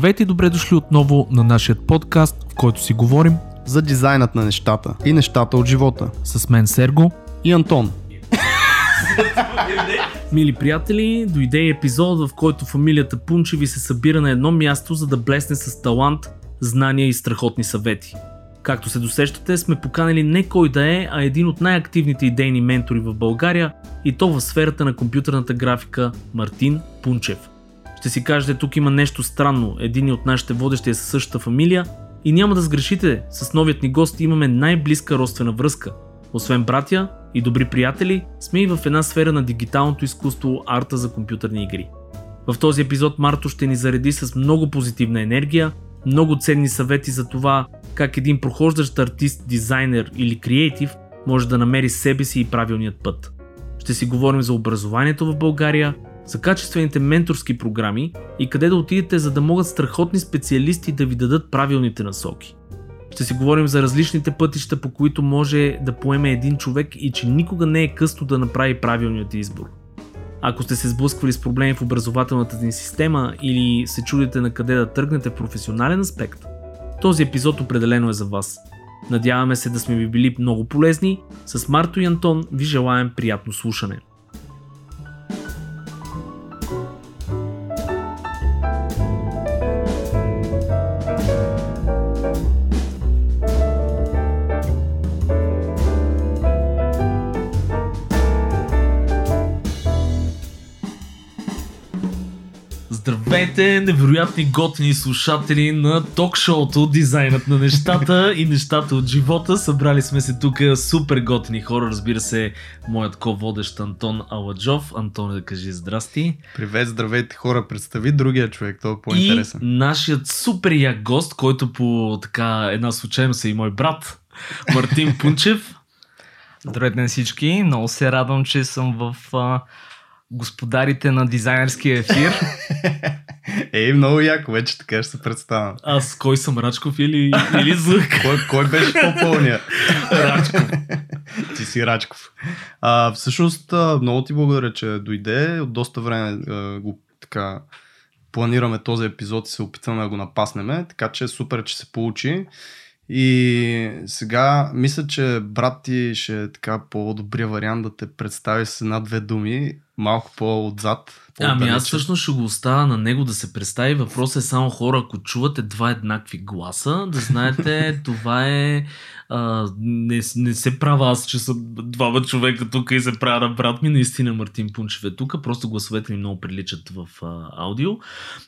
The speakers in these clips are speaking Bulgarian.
Здравейте и добре дошли отново на нашия подкаст, в който си говорим за дизайнът на нещата и нещата от живота. с мен Серго. И Антон. Мили приятели, дойде епизод, в който фамилията Пунчеви се събира на едно място, за да блесне с талант, знания и страхотни съвети. Както се досещате, сме поканили не кой да е, а един от най-активните идейни ментори в България и то в сферата на компютърната графика Мартин Пунчев. Ще си кажете, тук има нещо странно. Един от нашите водещи е със същата фамилия и няма да сгрешите. С новият ни гост имаме най-близка родствена връзка. Освен братя и добри приятели, сме и в една сфера на дигиталното изкуство, арта за компютърни игри. В този епизод Марто ще ни зареди с много позитивна енергия, много ценни съвети за това как един прохождащ артист, дизайнер или креатив може да намери себе си и правилният път. Ще си говорим за образованието в България, за качествените менторски програми и къде да отидете, за да могат страхотни специалисти да ви дадат правилните насоки. Ще си говорим за различните пътища, по които може да поеме един човек и че никога не е късно да направи правилният избор. Ако сте се сблъсквали с проблеми в образователната ни система или се чудите на къде да тръгнете в професионален аспект, този епизод определено е за вас. Надяваме се да сме ви били много полезни. С Марто и Антон ви желаем приятно слушане. Здравейте, невероятни готини слушатели на ток-шоуто Дизайнът на нещата и нещата от живота. Събрали сме се тук супер готини хора, разбира се, моят ко-водещ Антон Аладжов. Антон, да кажи здрасти. Привет, здравейте хора. Представи другия човек, той е И по-интересен. нашият супер як гост, който по така една случайност е и мой брат, Мартин Пунчев. Здравейте на всички, много се радвам, че съм в господарите на дизайнерския ефир. Ей, много яко, вече така ще се представям. Аз кой съм, Рачков или, или Зък? Кой, кой беше по-пълния? Рачков. Ти си Рачков. А, всъщност, много ти благодаря, че дойде. От доста време а, го така планираме този епизод и се опитваме да го напаснеме, така че супер, че се получи. И сега мисля, че брат ти ще е така по-добрия вариант да те представи с една-две думи, малко по-отзад. Ами аз всъщност ще го оставя на него да се представи. Въпросът е само хора, ако чувате два еднакви гласа, да знаете, това е... А, не, не се правя аз, че съм двама човека тук и се правя на брат ми. Наистина Мартин Пунчев е тук. Просто гласовете ми много приличат в а, аудио.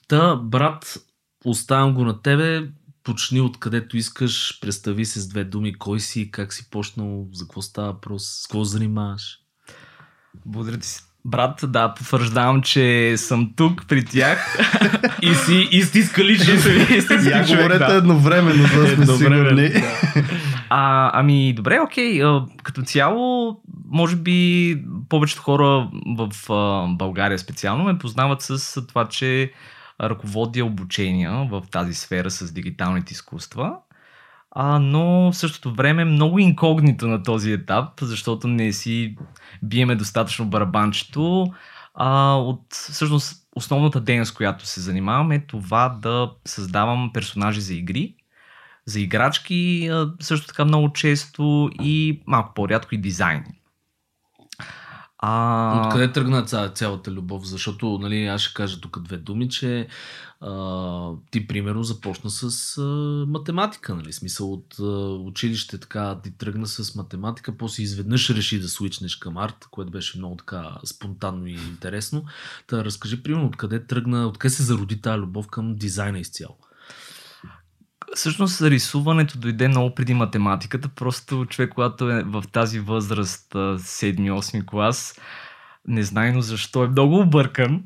Та, брат, оставям го на тебе. Почни откъдето искаш, представи се с две думи, кой си, как си почнал, за какво става въпрос, с какво занимаваш. Благодаря ти, брат. Да, потвърждавам, че съм тук при тях. И си истинска личност. Истински Я говорете да. едновременно, за да сме сигурни. А, ами, добре, окей. А, като цяло, може би повечето хора в а, България специално ме познават с това, че ръководя обучения в тази сфера с дигиталните изкуства. А, но в същото време много инкогнито на този етап, защото не си биеме достатъчно барабанчето. А, от всъщност основната дейност, която се занимавам е това да създавам персонажи за игри, за играчки, също така много често и малко по-рядко и дизайн. А, Откъде тръгна ця- цялата любов? Защото, нали, аз ще кажа тук две думи, че а, ти, примерно, започна с а, математика, нали? Смисъл от а, училище така ти тръгна с математика, после изведнъж реши да свичнеш към арт, което беше много така спонтанно и интересно. Та разкажи, примерно, откъде тръгна, откъде се зароди тази любов към дизайна изцяло? Всъщност рисуването дойде много преди математиката. Просто човек, когато е в тази възраст, 7-8 клас, незнайно защо е много объркан.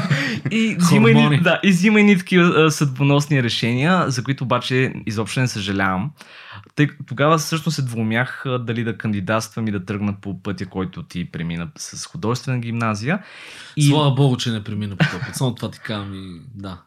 и, взима да, и взима едни такива съдбоносни решения, за които обаче изобщо не съжалявам. Тъй, тогава всъщност се двумях дали да кандидатствам и да тръгна по пътя, който ти премина с художествена гимназия. И... Слава Богу, че не премина по този път. Само това ти казвам и да.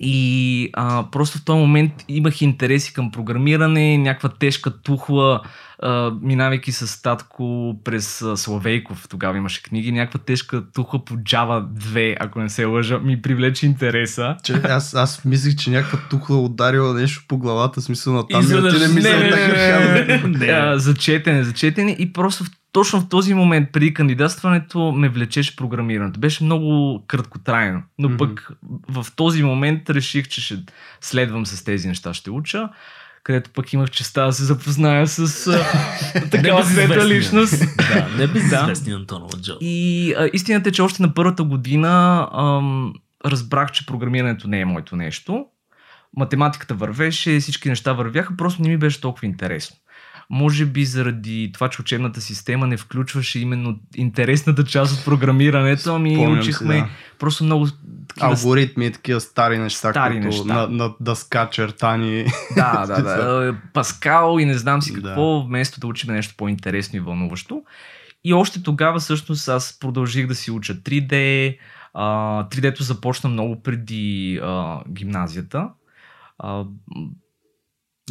И а, просто в този момент имах интереси към програмиране, някаква тежка тухла, а, минавайки с татко през а, Славейков, тогава имаше книги, някаква тежка тухла по Java 2, ако не се лъжа, ми привлече интереса. Че, аз, аз мислих, че някаква тухла ударила нещо по главата, смисъл на там. Изведнъж- ти не мисля не, не, така. не, не. А, за четене, за четене и просто в, точно в този момент преди кандидатстването ме влечеше програмирането. Беше много краткотрайно, но пък в този момент реших, че ще следвам с тези неща, ще уча където пък имах честа да се запозная с а, такава света личност. Да, не безизвестния Антонова Джо. И а, истината е, че още на първата година ам, разбрах, че програмирането не е моето нещо. Математиката вървеше, всички неща вървяха, просто не ми беше толкова интересно. Може би заради това, че учебната система не включваше именно интересната част от програмирането, ами Спомням си, учихме да. просто много такива... Алгоритми такива стари неща, Стари които неща. На, на дъска чертани. Да, да, да. Паскал и не знам си Да. какво, вместо да учим нещо по-интересно и вълнуващо. И още тогава всъщност аз продължих да си уча 3D. А, 3D-то започна много преди а, гимназията. А,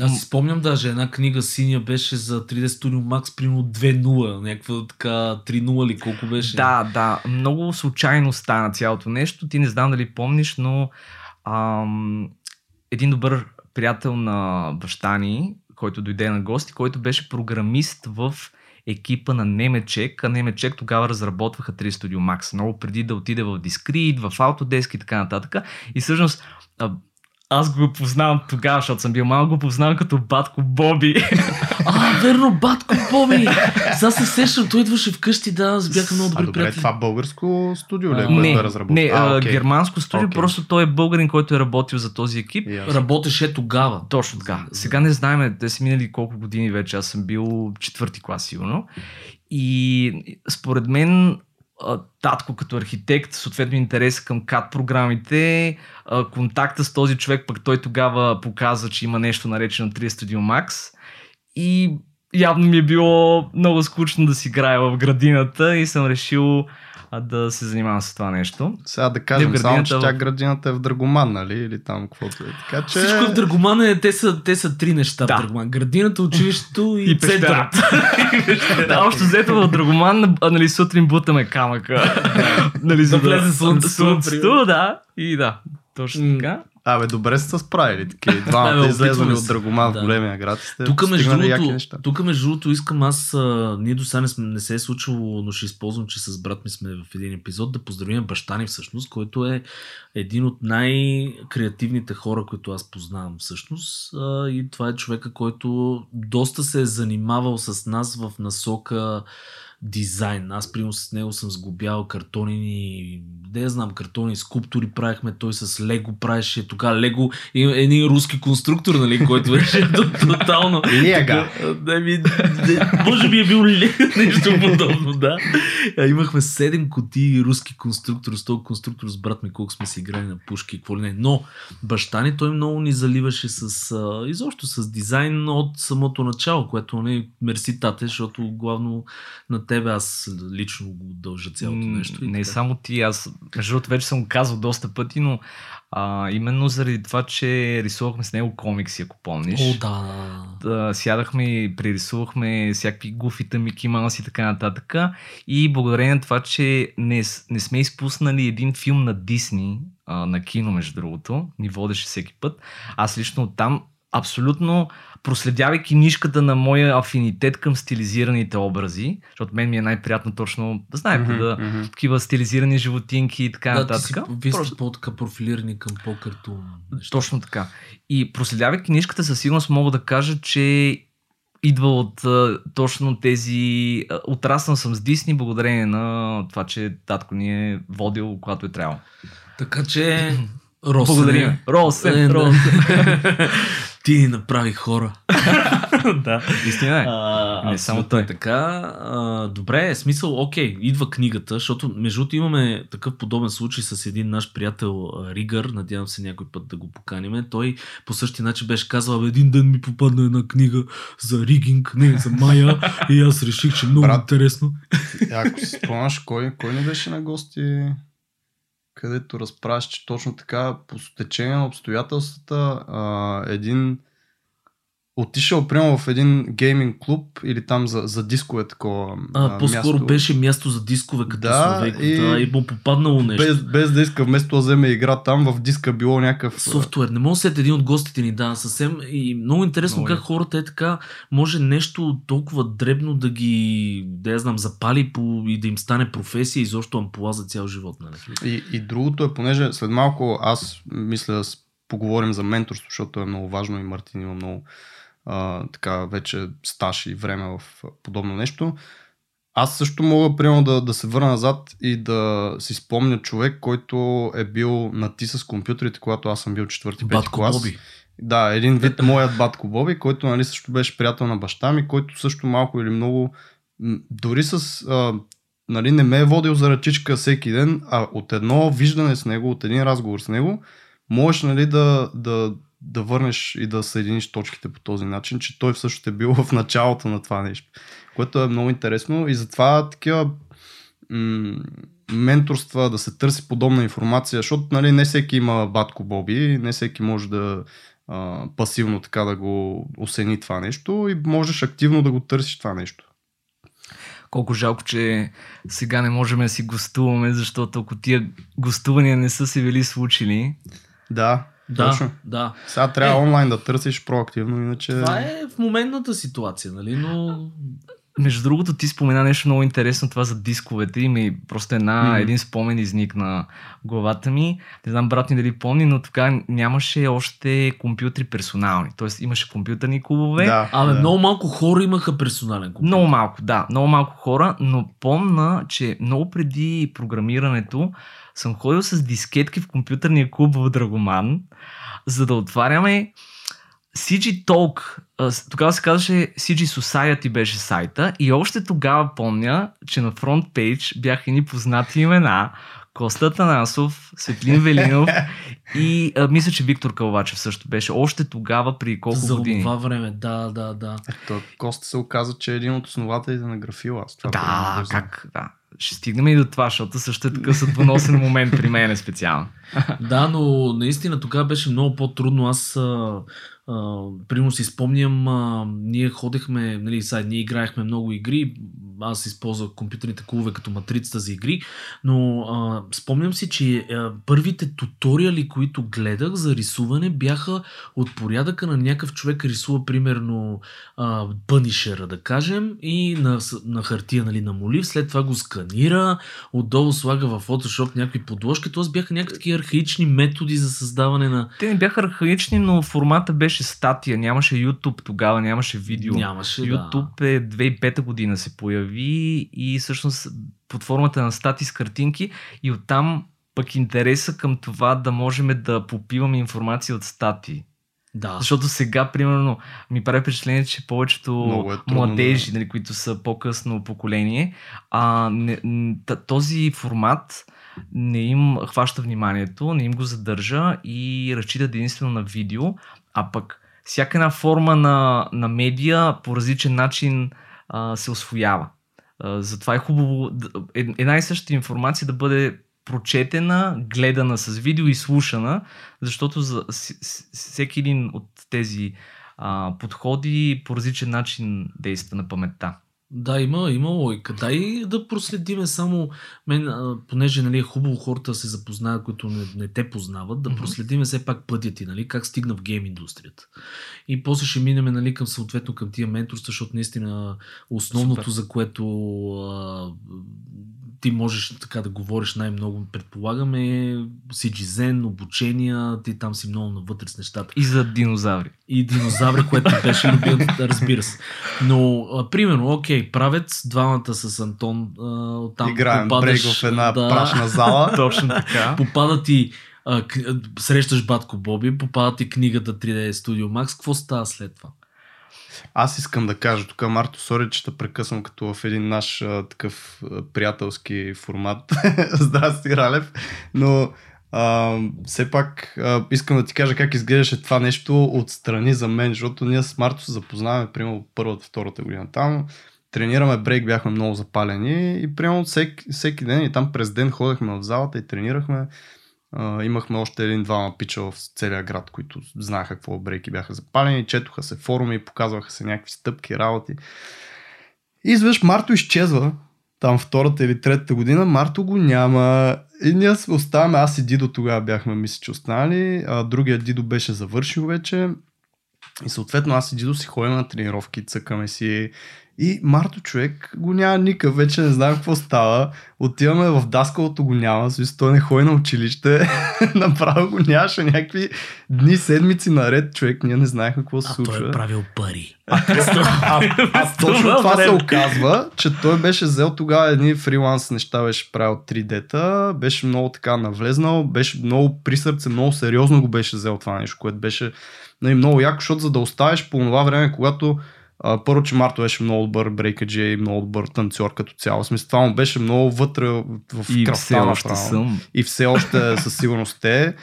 Аз си спомням даже една книга синя беше за 3D Studio Max, примерно 2.0, някаква така 3.0 ли колко беше. Да, да. Много случайно стана цялото нещо. Ти не знам дали помниш, но ам, един добър приятел на баща ни, който дойде на гости, който беше програмист в екипа на Немечек, а Немечек тогава разработваха 3 Studio Max, много преди да отиде в Discrete, в Autodesk и така нататък. И всъщност аз го познавам тогава, защото съм бил малко, го познавам като батко Боби. А, верно, батко Боби! Сега се сещам, той идваше вкъщи, да, бяха много А добри добре, приятели. това българско студио ли е, А, което не, е разработено? не а, окей. германско студио, Окей. просто той е българин, който е работил за този екип. Ясно. Работеше тогава. Точно така. Сега не знаем, те са минали колко години вече. Аз съм бил четвърти клас сигурно. И според мен а, татко като архитект, съответно интерес към CAD програмите, контакта с този човек, пък той тогава показа, че има нещо наречено 3 Studio Max. И явно ми е било много скучно да си играя в градината и съм решил а, да се занимавам с това нещо. Сега да кажем Не, само, че тя градината е в Драгоман, нали? Или там каквото е. Така че... Всичко в Драгоман е, те са, те са три неща Да. в Драгоман. Градината, училището и, И центърът. Да, общо взето в Драгоман, а, нали, сутрин бутаме камъка. нали, за Да влезе слънцето, Слънцето, да. И да, точно така. Абе, добре се справили. Такива двамата излезнали от. Драгоман Да. в големия град. Тук между, другото, тук между другото искам аз, а, ние до сега не, сме- не се е случвало, но ще използвам, че с брат ми сме в един епизод, да поздравим баща ни всъщност, който е един от най-креативните хора, които аз познавам всъщност. А, и това е човека, който доста се е занимавал с нас в насока дизайн. Аз, примерно, с него съм сглобял картонини, не знам, картони, скулптури правихме, той с Лего правеше, тогава Лего, и един руски конструктор, нали, който беше тотално. Лега. Може би е бил нещо подобно, да. Имахме 7 кутии руски конструктор, с този конструктор с брат ми, колко сме си играли на пушки и какво ли не. Но баща ни той много ни заливаше с, а, изобщо с дизайн от самото начало, което не мерси тате, защото главно на тебе аз лично го дължа цялото нещо. и Не така. само ти, аз между другото вече съм го казал доста пъти, но а, именно заради това, че рисувахме с него комикси, ако помниш. О, да. да, сядахме и прерисувахме всякакви гуфита, Мики Маус и така нататък. И благодарение на това, че не, не сме изпуснали един филм на Дисни, а, на кино, между другото, ни водеше всеки път. Аз лично там абсолютно проследявайки нишката на моя афинитет към стилизираните образи, защото мен ми е най-приятно точно, да знаете, Мгм, да мгм. такива стилизирани животинки и така Да, ти си, нататък. вие Просто- сте по-така профилирани към по-картун. точно така. И проследявайки книжката, със сигурност мога да кажа, че идва от а, точно тези... Отраснал съм с Дисни благодарение на това, че татко ни е водил, когато е трябвало. Така че, Росене, Благодаря. Росен, Е. Росен. Ти ни направи хора. да. Истина е. А, Не само той. е Така, а, добре, е смисъл, окей, идва книгата, защото между другото имаме такъв подобен случай с един наш приятел Ригър, надявам се някой път да го поканиме. Той по същия начин беше казал, «Абе, един ден ми попадна една книга за ригинг, не, за Майя, и аз реших, че е много Брат. интересно. Ако си спомняш, кой, кой не беше на гости? Където разправяш, че точно така по стечение на обстоятелствата а, един отишъл прямо в един гейминг клуб или там за, за дискове такова А, по-скоро място. беше място за дискове като Да, Словейко. и- Да, и му попаднало нещо. без, без да иска вместо да вземе игра там, в диска било някакъв... Софтуер. Не мога да сетя един от гостите ни, да, съвсем. И много интересно Много как яко. хората е така, може нещо толкова дребно да ги, да я знам, запали по, и да им стане професия и защо ампула за цял живот. Нали? И, и другото е, понеже след малко аз мисля да поговорим за менторство, защото е много важно и Мартин има много а, така вече стаж и време в подобно нещо. Аз също мога, примерно, да, да се върна назад и да си спомня човек, който е бил на ти с компютрите, когато аз съм бил четвърти, пети клас. Боби. Да, един вид моят батко Боби, който нали, също беше приятел на баща ми, който също малко или много, дори с, а, нали, не ме е водил за ръчичка всеки ден, а от едно виждане с него, от един разговор с него, можеш нали, да, да, да върнеш и да съединиш точките по този начин, че той всъщност е бил в началото на това нещо, което е много интересно и затова такива м- менторства, да се търси подобна информация, защото нали, не всеки има батко Боби, не всеки може да а, пасивно така да го осени това нещо и можеш активно да го търсиш това нещо. Колко жалко, че сега не можем да си гостуваме, защото ако тия гостувания не са се били случили, Да, Да, точно. да. Сега трябва Е. онлайн да търсиш проактивно, иначе... Това е в моментната ситуация, нали? Но Между другото, ти спомена нещо много интересно, това за дисковете и ми просто една, Мгм. един спомен изникна главата ми. Не знам брат ми дали помни, но тогава нямаше още компютри персонални. Тоест имаше компютърни клубове. Да, Абе, да. много малко хора имаха персонален компютър. Много малко, да, много малко хора, но помна, че много преди програмирането съм ходил с дискетки в компютърния клуб в Драгоман, за да отваряме CG Talk, тогава се казваше CG Society беше сайта и още тогава помня, че на фронт пейдж бяха ни познати имена Коста Танасов, Светлин Велинов и а, мисля, че Виктор Калвачев също беше. Още тогава, при колко За години. това време, да, да, да. Ето, Коста се оказа, че е един от основателите на графила. Аз това Да, как, да. Ще стигнем и до това, защото също е такъв съдбоносен момент при мен специално. Да, но наистина тогава беше много по-трудно. Аз, а, примерно си спомням, а, ние ходехме, нали, сега ние играехме много игри, аз използвах компютърните клубове като матрицата за игри, но а, спомням си, че а, първите туториали, които гледах за рисуване, бяха от порядъка на някакъв човек рисува примерно а, пънишера, да кажем, и на, на хартия, нали, на молив, след това го сканира, отдолу слага в Photoshop някакви подложки, т.е. бяха някакви архаични методи за създаване на... Те не бяха архаични, но формата беше статия. Нямаше YouTube тогава, нямаше видео. Нямаше, да. YouTube е 2005 година се появи и всъщност под формата на стати с картинки и оттам пък интереса към това да можем да попиваме информация от стати. Да. Защото сега, примерно, ми прави впечатление, че повечето е трудно, младежи, нали, които са по-късно поколение, а, не, този формат не им хваща вниманието, не им го задържа и разчитат единствено на видео, а пък всяка една форма на, на медия по различен начин а, се освоява. А, затова е хубаво ед- една и съща информация да бъде прочетена, гледана с видео и слушана, защото за всеки един от тези а, подходи по различен начин действа на паметта. Да, има, има лойка. Дай да проследиме само, мен, понеже нали, е хубаво хората да се запознаят, които не, не те познават, да проследиме все пак пътя ти, нали, как стигна в гейм индустрията. И после ще минем нали, към съответно към тия менторства, защото наистина основното, Супер. за което а, ти можеш така да говориш най-много, предполагаме, CGZen, обучения, ти там си много навътре с нещата И за динозаври. и динозаври, което беше любим, разбира се. Но, а, примерно, окей, правец, двамата с Антон, а, там Играем попадаш, в една да, прашна зала. Точно така. попада ти, а, к- а, срещаш Батко Боби, попада ти книгата 3D Studio Max, какво става след това? Аз искам да кажа тук, Марто, сори, че те прекъсвам като в един наш а, такъв а, приятелски формат. Здрасти, Ралев. Но а, все пак а, искам да ти кажа как изглеждаше това нещо отстрани за мен, защото ние с Марто се запознаваме примерно първата, втората година там. тренираме брейк, бяхме много запалени и прямо всеки, всеки ден и там през ден ходехме в залата и тренирахме. Имахме още един-двама пича в целия град, които знаеха какво брейки бяха запалени, четоха се форуми, показваха се някакви стъпки, работи. И изведнъж Марто изчезва, там втората или третата година, Марто го няма. И ние се оставяме, аз и Дидо тогава бяхме, мисля, че останали, а другия Дидо беше завършил вече. И съответно аз и Дидо си ходим на тренировки, цъкаме си и Марто човек го няма никакъв, вече не знам какво става. Отиваме в даскалото го няма, смисъл той не ходи на училище. Направо го нямаше някакви дни, седмици наред човек, ние не знаехме какво се случва. А той е правил пари. А, а, а точно това се оказва, че той беше взел тогава едни фриланс неща, беше правил 3D-та, беше много така навлезнал, беше много при сърце, много сериозно го беше взел това нещо, което беше нали, много яко, защото за да оставиш по това време, когато а, първо, че Марто беше много добър брейкаджи и много добър танцор като цяло. Смисъл, това му беше много вътре в и кръвта все още направо. съм. И все още със сигурност е.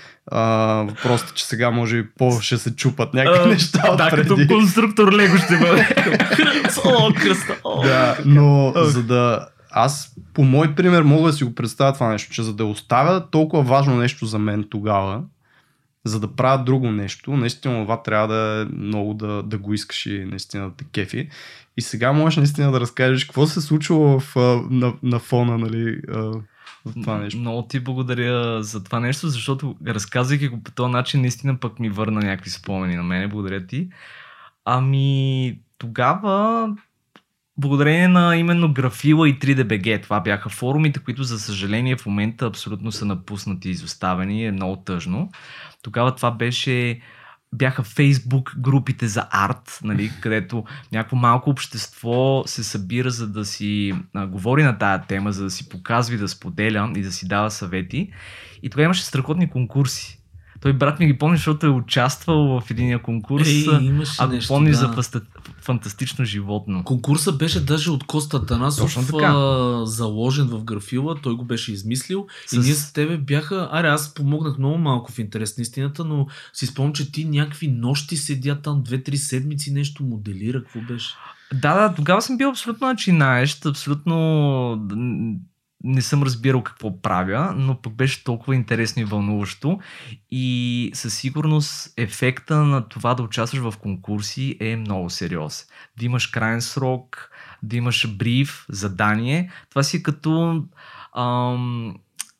въпросът е, че сега може и по ще се чупат някакви неща Да, отпреди. като конструктор Лего ще бъде. О, кръста. О. Да, но за да аз по мой пример мога да си го представя това нещо, че за да оставя толкова важно нещо за мен тогава, за да правя друго нещо, наистина това трябва да е много да, да го искаш и наистина да те кефи. И сега можеш наистина да разкажеш какво се случва в, на, на фона, нали, в това нещо. Много ти благодаря за това нещо, защото разказвайки го по този начин, наистина пък ми върна някакви спомени на мене. Благодаря ти. Ами, тогава благодарение на именно Графила и 3DBG. Това бяха форумите, които за съжаление в момента абсолютно са напуснати и изоставени. Е много тъжно. Тогава това беше бяха фейсбук групите за арт, нали, където някакво малко общество се събира за да си а, говори на тая тема, за да си показва и да споделя и да си дава съвети. И тогава имаше страхотни конкурси. Той брат ми ги помни, защото е участвал в един конкурс. Ей, имаше ако нещо, помни да. за фаста, фантастично животно. Конкурса беше даже от Коста Танасов заложен в графила, той го беше измислил С- и ние с тебе бяха, аре аз помогнах много малко в интерес на истината, но си спомням, че ти някакви нощи седя там, две-три седмици нещо моделира, какво беше? Да, да, тогава съм бил абсолютно начинаещ, абсолютно не съм разбирал какво правя, но пък беше толкова интересно и вълнуващо. И със сигурност ефекта на това да участваш в конкурси е много сериозен. Да имаш крайен срок, да имаш бриф, задание. Това си като ам,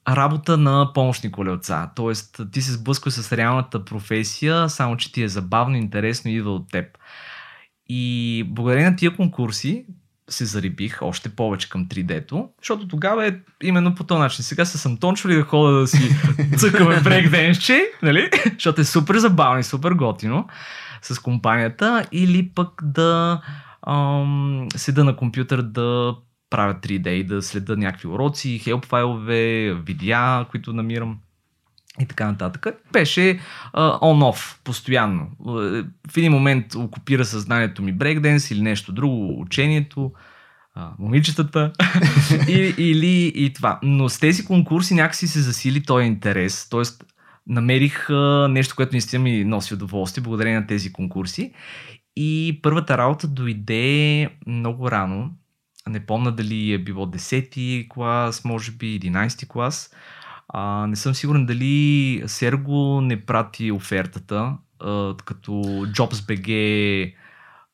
работа на помощни колелца. Тоест, ти се сблъскваш с реалната професия, само че ти е забавно, интересно и идва от теб. И благодарение на тия конкурси се зарибих още повече към 3D-то, защото тогава е именно по този начин. Сега се съм тончо ли да хода да си цъкаме брейкденсче, нали? защото е супер забавно и супер готино с компанията, или пък да ам, седа на компютър да правя 3D и да следа някакви уроци, хелп файлове, видеа, които намирам и така нататък. Беше on-off, постоянно. Е, В един момент окупира съзнанието ми брейкденс или нещо друго, учението, а, момичетата и, или и това. Но с тези конкурси някакси се засили този интерес, т.е. намерих а, нещо, което наистина ми носи удоволствие благодарение на тези конкурси. И първата работа дойде много рано. Не помня дали е било 10-ти клас, може би 11-ти клас. А, не съм сигурен дали Серго не прати офертата, а, като JobsBG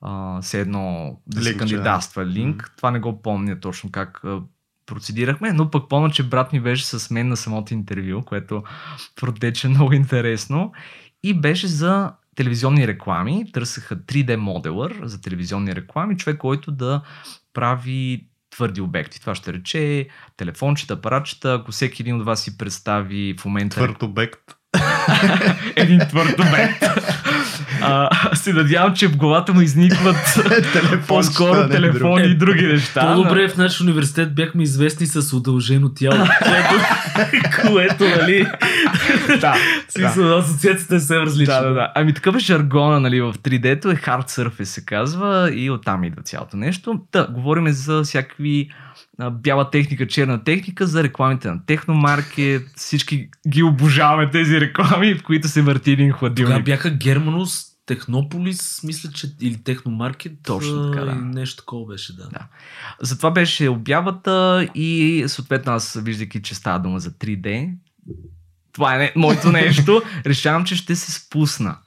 а, все едно да се кандидатства линк. Това не го помня точно как процедирахме, но пък помня, че брат ми беше с мен на самото интервю, което протече много интересно и беше за телевизионни реклами. Търсеха 3D моделър за телевизионни реклами, човек, който да прави твърди обекти. Това ще рече телефончета, апаратчета. Ако всеки един от вас си представи в момента Твърд обект. един твърд обект, а, се надявам, че в главата му изникват по-скоро телефони и други неща. По-добре в нашия университет бяхме известни с удължено тяло, което, което нали, Да, смисъл, асоциацията е съвсем различна. Да, да, да. Ами такъв е жаргона, нали, в 3D-то е hard surface се казва и оттам идва цялото нещо. Та, говорим за всякакви бяла техника, черна техника, за рекламите на Техномаркет. Всички ги обожаваме тези реклами, в които се върти един Тогава хладилник. бяха Германус, Технополис, мисля, че или Техномаркет. Точно така, да. Нещо такова беше, да. Да. Затова беше обявата и съответно аз виждайки, че става дума за 3D, това е не, моето нещо, решавам, че ще се спусна.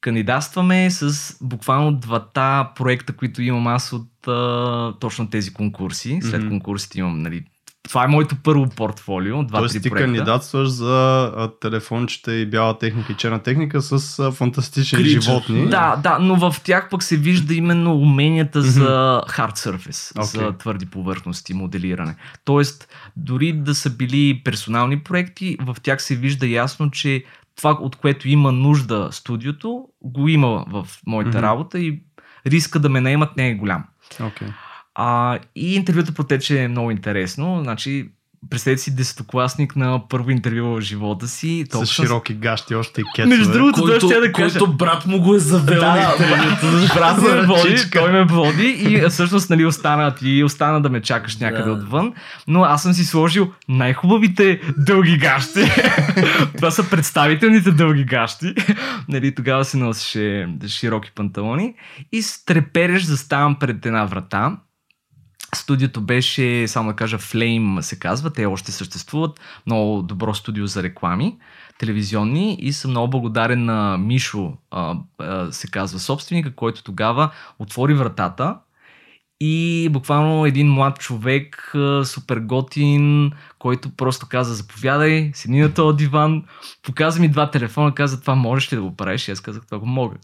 Кандидатстваме с буквално двата проекта, които имам аз от а, точно тези конкурси. След конкурсите имам, нали, това е моето първо портфолио, два-три Тоест ти кандидатстваш за а, телефончета и бяла техника и черна техника с а, фантастични Creature. животни. Да, да, но в тях пък се вижда именно уменията за hard surface, за Окей. твърди повърхности, моделиране. Тоест, дори да са били персонални проекти, в тях се вижда ясно, че това, от което има нужда студиото, го има в моята работа и риска да ме наемат не е голям. Окей. А, и интервюто протече много интересно. Значи, представете си десетокласник на първо интервю в живота си. С широки гащи, още и кецове. Между другото, Който, ще да кажа. който брат му го е завел на Да, интервюто. брат ме води, Ръчичка. той ме води и всъщност нали, остана, ти остана да ме чакаш някъде Да. отвън, но аз съм си сложил най-хубавите дълги гащи. Това са представителните дълги гащи. нали, тогава се носеше широки панталони и с трепереш заставам пред една врата. Студиото беше, само да кажа, Flame се казва, те още съществуват. Много добро студио за реклами, телевизионни и съм много благодарен на Мишо, а, а, се казва собственика, който тогава отвори вратата и буквално един млад човек, супер готин, който просто каза, заповядай, седни на този диван, показа ми два телефона, каза, това можеш ли да го правиш? И аз казах, това го мога.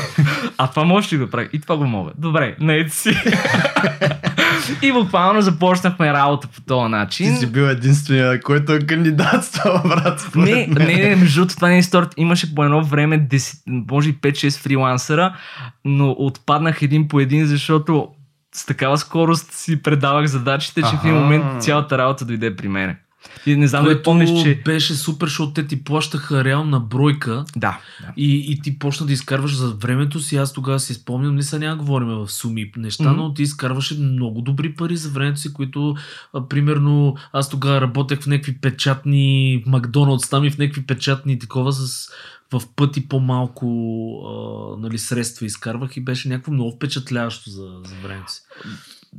а това можеш ли да го правиш? И това го мога. Добре, наеди си. и буквално започнахме работа по този Ти начин. си бил единствения, който е кандидатствал, брат. Не, мен. не, не, между другото, това не е историята. Имаше по едно време 10, може и 5-6 фрилансъра, но отпаднах един по един, защото с такава скорост си предавах задачите, че в един момент цялата работа дойде при мене. И не знам дали помниш, че... беше супер, защото те ти плащаха реална бройка Да, да. и, и ти почна да изкарваш за времето си. Аз тогава си спомням, не са няма говорим в суми неща, Мгм. но ти изкарваше много добри пари за времето си, които а, примерно аз тогава работех в някакви печатни Макдоналдс там и в някакви печатни такова с в пъти по-малко а, нали, средства изкарвах и беше някакво много впечатляващо за, за времето си.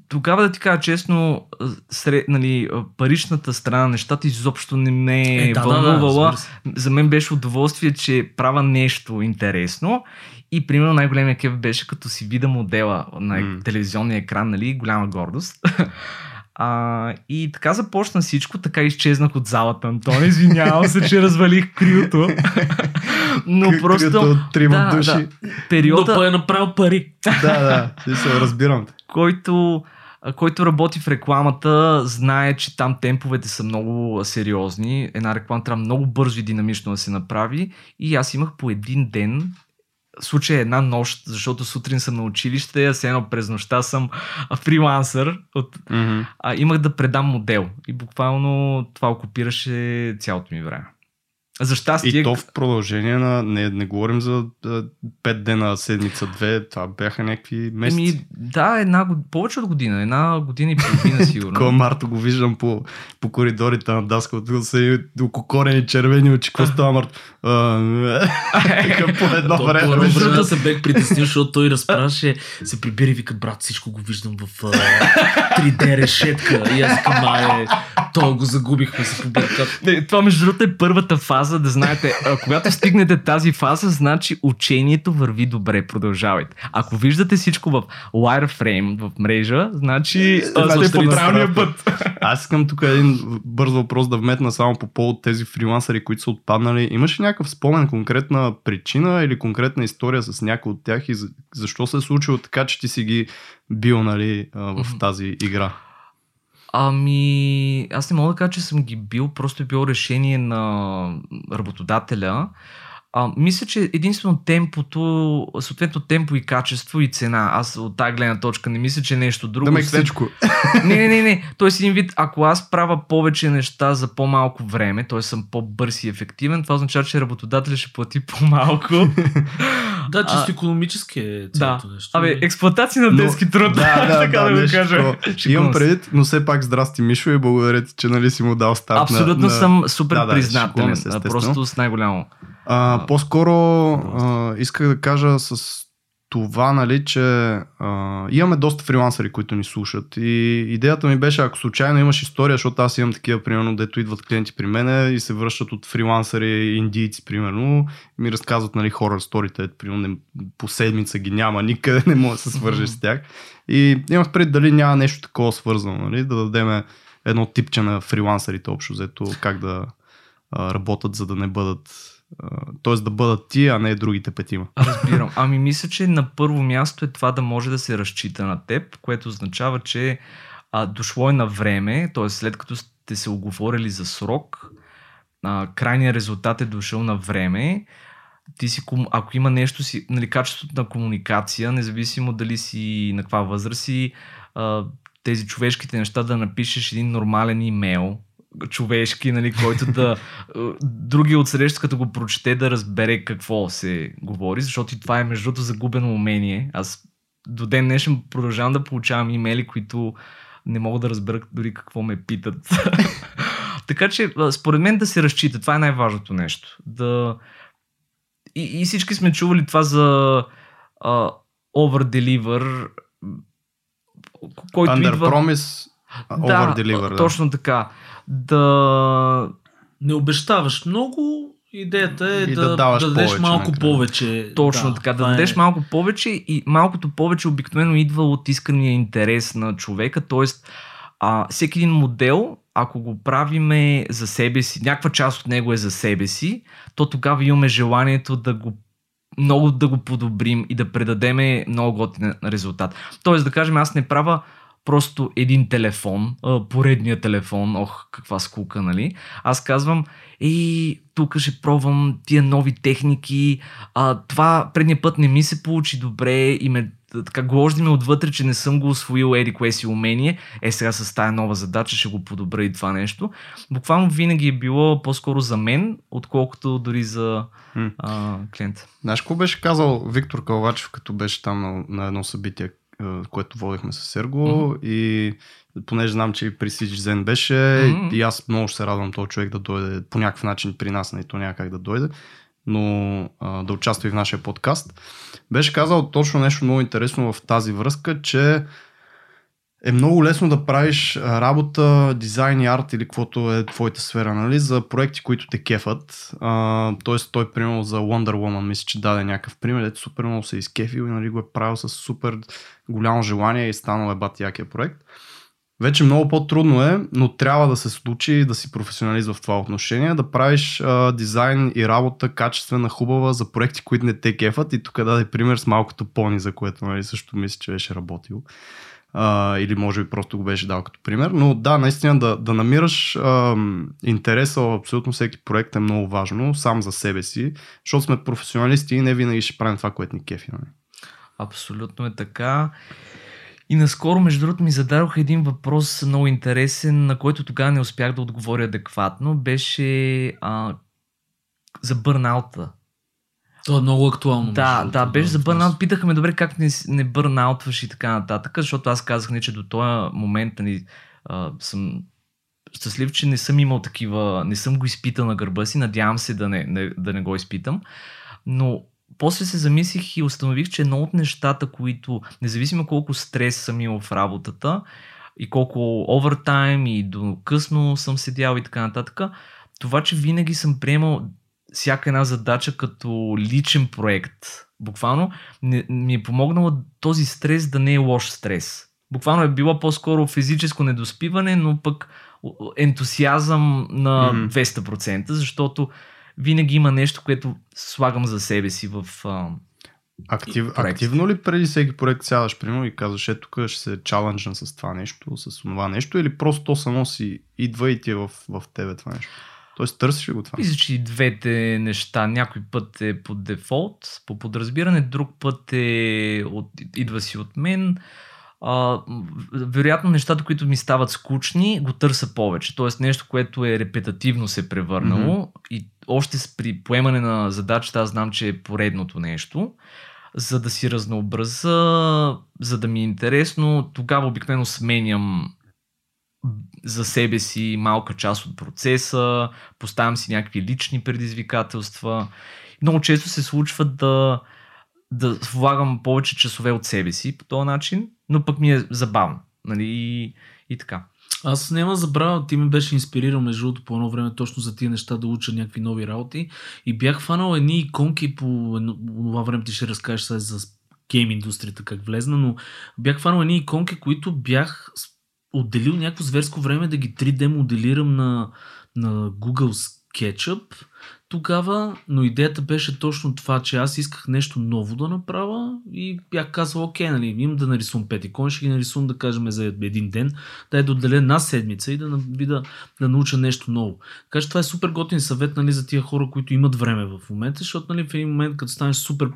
Тогава да ти кажа честно, сред, нали, паричната страна на нещата изобщо не ме е, да, да, вълнувала. разбира се. за мен беше удоволствие, че правя нещо интересно и примерно най-големия кеф беше като си вида модела на М. телевизионния екран, нали, голяма гордост. А, и така започна всичко, така изчезнах от залата, Антон. Извинявам се, че развалих криото. Но Кри- просто криото от трима да, души. да, Но периода, пък е направил пари. да, да. Смисъл, разбирам те. който, който работи в рекламата, знае, че там темповете са много сериозни. Една реклама трябва много бързо и динамично да се направи. И аз имах по един ден случай една нощ, защото сутрин съм на училище, а едно през нощта съм фрилансър. От, Мгм. а, имах да предам модел. И буквално това окупираше цялото ми време. За щастие... И то в продължение на... Не, не говорим за 5 дена, седмица, две. Това бяха някакви месеци. Еми, да, една, повече от година. Една година и половина сигурно. Такова Марто го виждам по, по коридорите на Даска, тук са и ококорени червени очи. Какво става Марто? По едно време. другото. се бех притеснил, защото той разправяше, се прибира и вика, брат, всичко го виждам в а, 3D решетка. И аз към то го загубихме се по това между другото е първата фаза, да знаете, когато стигнете тази фаза, значи учението върви добре, продължавайте. Ако виждате всичко в wireframe, в мрежа, значи а, сте по правилния път. Аз искам тук един бърз въпрос да вметна само по повод тези фрилансъри, които са отпаднали. Имаш ли някакъв спомен, конкретна причина или конкретна история с някой от тях и за- защо се е случило така, че ти си ги бил нали, в тази игра? Ами, аз не мога да кажа, че съм ги бил, просто е било решение на работодателя. А, мисля, че единствено темпото, съответно темпо и качество и цена. Аз от тази гледна точка не мисля, че е нещо друго. Да ме освен- всичко. Не, не, не, не. Тоест един вид, ако аз правя повече неща за по-малко време, т.е. съм по-бърз и ефективен, това означава, че работодателя ще плати по-малко. Да, чисто А, економически е да. цялото нещо. Абе, експлуатация на Но- детски труд. Да, да, така да, го нещо кажа. Имам предвид, но все пак здрасти Мишо и благодаря ти, че нали си му дал старт Абсолютно на, на... съм супер Да, да, признателен. просто с най-голямо. А, по-скоро а, исках да кажа с това, нали, че а, имаме доста фрилансери, които ни слушат и идеята ми беше, ако случайно имаш история, защото аз имам такива, примерно, дето идват клиенти при мене и се връщат от фрилансери, индийци, примерно, и ми разказват, нали, хора сторите, примерно, не, по седмица ги няма, никъде не може да се свържеш с тях. И имах пред дали няма нещо такова свързано, нали, да дадеме едно типче на фрилансерите общо взето, как да а, работят, за да не бъдат т.е. да бъдат ти, а не другите петима. Разбирам. Ами мисля, че на първо място е това да може да се разчита на теб, което означава, че а, дошло е на време, т.е. след като сте се оговорили за срок, а, крайният резултат е дошъл на време, ти си, ако има нещо си, нали, качеството на комуникация, независимо дали си на каква възраст си, а, тези човешките неща да напишеш един нормален имейл, човешки, нали, който да... Други от среща, като го прочете, да разбере какво се говори, защото и това е между другото загубено умение. Аз до ден днешен продължавам да получавам имейли, които не мога да разбера дори какво ме питат. така че, според мен да се разчита. Това е най-важното нещо. Да... И, и всички сме чували това за uh, over-deliver, който Under идва... promise, over deliver. Да, точно така да... Не обещаваш много, идеята е и да, да, даваш да дадеш повече, малко накрая. повече. Точно да, така, да дадеш е... малко повече и малкото повече обикновено идва от искания интерес на човека, т.е. А, всеки един модел, ако го правиме за себе си, някаква част от него е за себе си, то тогава имаме желанието да го много да го подобрим и да предадеме много готин резултат. Тоест да кажем, аз не правя просто един телефон, поредния телефон, ох, каква скука, нали? Аз казвам, ей, тук ще пробвам тия нови техники, а, това предния път не ми се получи добре и ме така гложди ме отвътре, че не съм го освоил еди кое си умение, е сега с тая нова задача ще го подобра и това нещо. Буквално винаги е било по-скоро за мен, отколкото дори за а, клиента. Знаеш какво беше казал Виктор Калвачев, като беше там на, на едно събитие? Което водихме с Серго mm-hmm. и понеже знам, че и при Zen беше mm-hmm. и аз много ще се радвам този човек да дойде по някакъв начин при нас, не нали, то няма как да дойде, но а, да участва и в нашия подкаст. Беше казал точно нещо много интересно в тази връзка, че е много лесно да правиш работа, дизайн и арт или каквото е твоята сфера, нали, за проекти, които те кефат. А, тоест той, примерно, за Wonder Woman, мисля, че даде някакъв пример, ето супер много се е изкефил и нали, го е правил с супер голямо желание и станал е бат якия проект. Вече много по-трудно е, но трябва да се случи да си професионалист в това отношение, да правиш а, дизайн и работа качествена, хубава за проекти, които не те кефат. И тук даде пример с малкото пони, за което нали, също мисля, че беше работил а, или може би просто го беше дал като пример. Но да, наистина да, да намираш а, интереса в абсолютно всеки проект е много важно, сам за себе си, защото сме професионалисти и не винаги ще правим това, което ни кефи. Нали? Абсолютно е така. И наскоро, между другото, ми зададох един въпрос много интересен, на който тогава не успях да отговоря адекватно. Беше а, за бърнаута. То е много актуално. Да, да, беше за бърнаут. Питаха ме, добре, как не, не бърнаутваш и така нататък, защото аз казах, не, че до този момент нали, а, съм щастлив, че не съм имал такива, не съм го изпитал на гърба си, надявам се да не, не, да не го изпитам, но после се замислих и установих, че едно от нещата, които, независимо колко стрес съм имал в работата и колко овертайм и до късно съм седял и така нататък, това, че винаги съм приемал всяка една задача като личен проект. Буквално ми е помогнало този стрес да не е лош стрес. Буквално е било по-скоро физическо недоспиване, но пък ентусиазъм на 200%, защото винаги има нещо, което слагам за себе си в Актив, активно ли преди всеки проект сядаш, примерно, и казваш, ето тук ще се чаленджна с това нещо, с това нещо, или просто то само си идва и ти е в, в тебе това нещо? Тоест търсиш го това? Мисля, че и двете неща. Някой път е по дефолт, по подразбиране, друг път е от, идва си от мен. А, вероятно нещата, които ми стават скучни, го търся повече. Тоест нещо, което е репетативно се е превърнало mm-hmm. и още при поемане на задачата аз знам, че е поредното нещо за да си разнообраза, за да ми е интересно, тогава обикновено сменям за себе си малка част от процеса, поставям си някакви лични предизвикателства. Много често се случва да, да влагам повече часове от себе си по този начин, но пък ми е забавно. Нали? И, и така. Аз няма забравя, ти ме беше инспирирал между другото по едно време точно за тия неща да уча някакви нови работи и бях фанал едни иконки по това време ти ще разкажеш сега за гейм индустрията как влезна, но бях фанал едни иконки, които бях отделил някакво зверско време да ги 3D моделирам на, на Google SketchUp тогава, но идеята беше точно това, че аз исках нещо ново да направя и бях казал, окей, нали, имам да нарисувам пет икони, ще ги нарисувам да кажем за един ден, да е да една седмица и да, да, да науча нещо ново. Така че това е супер готин съвет нали, за тия хора, които имат време в момента, защото нали, в един момент, като станеш супер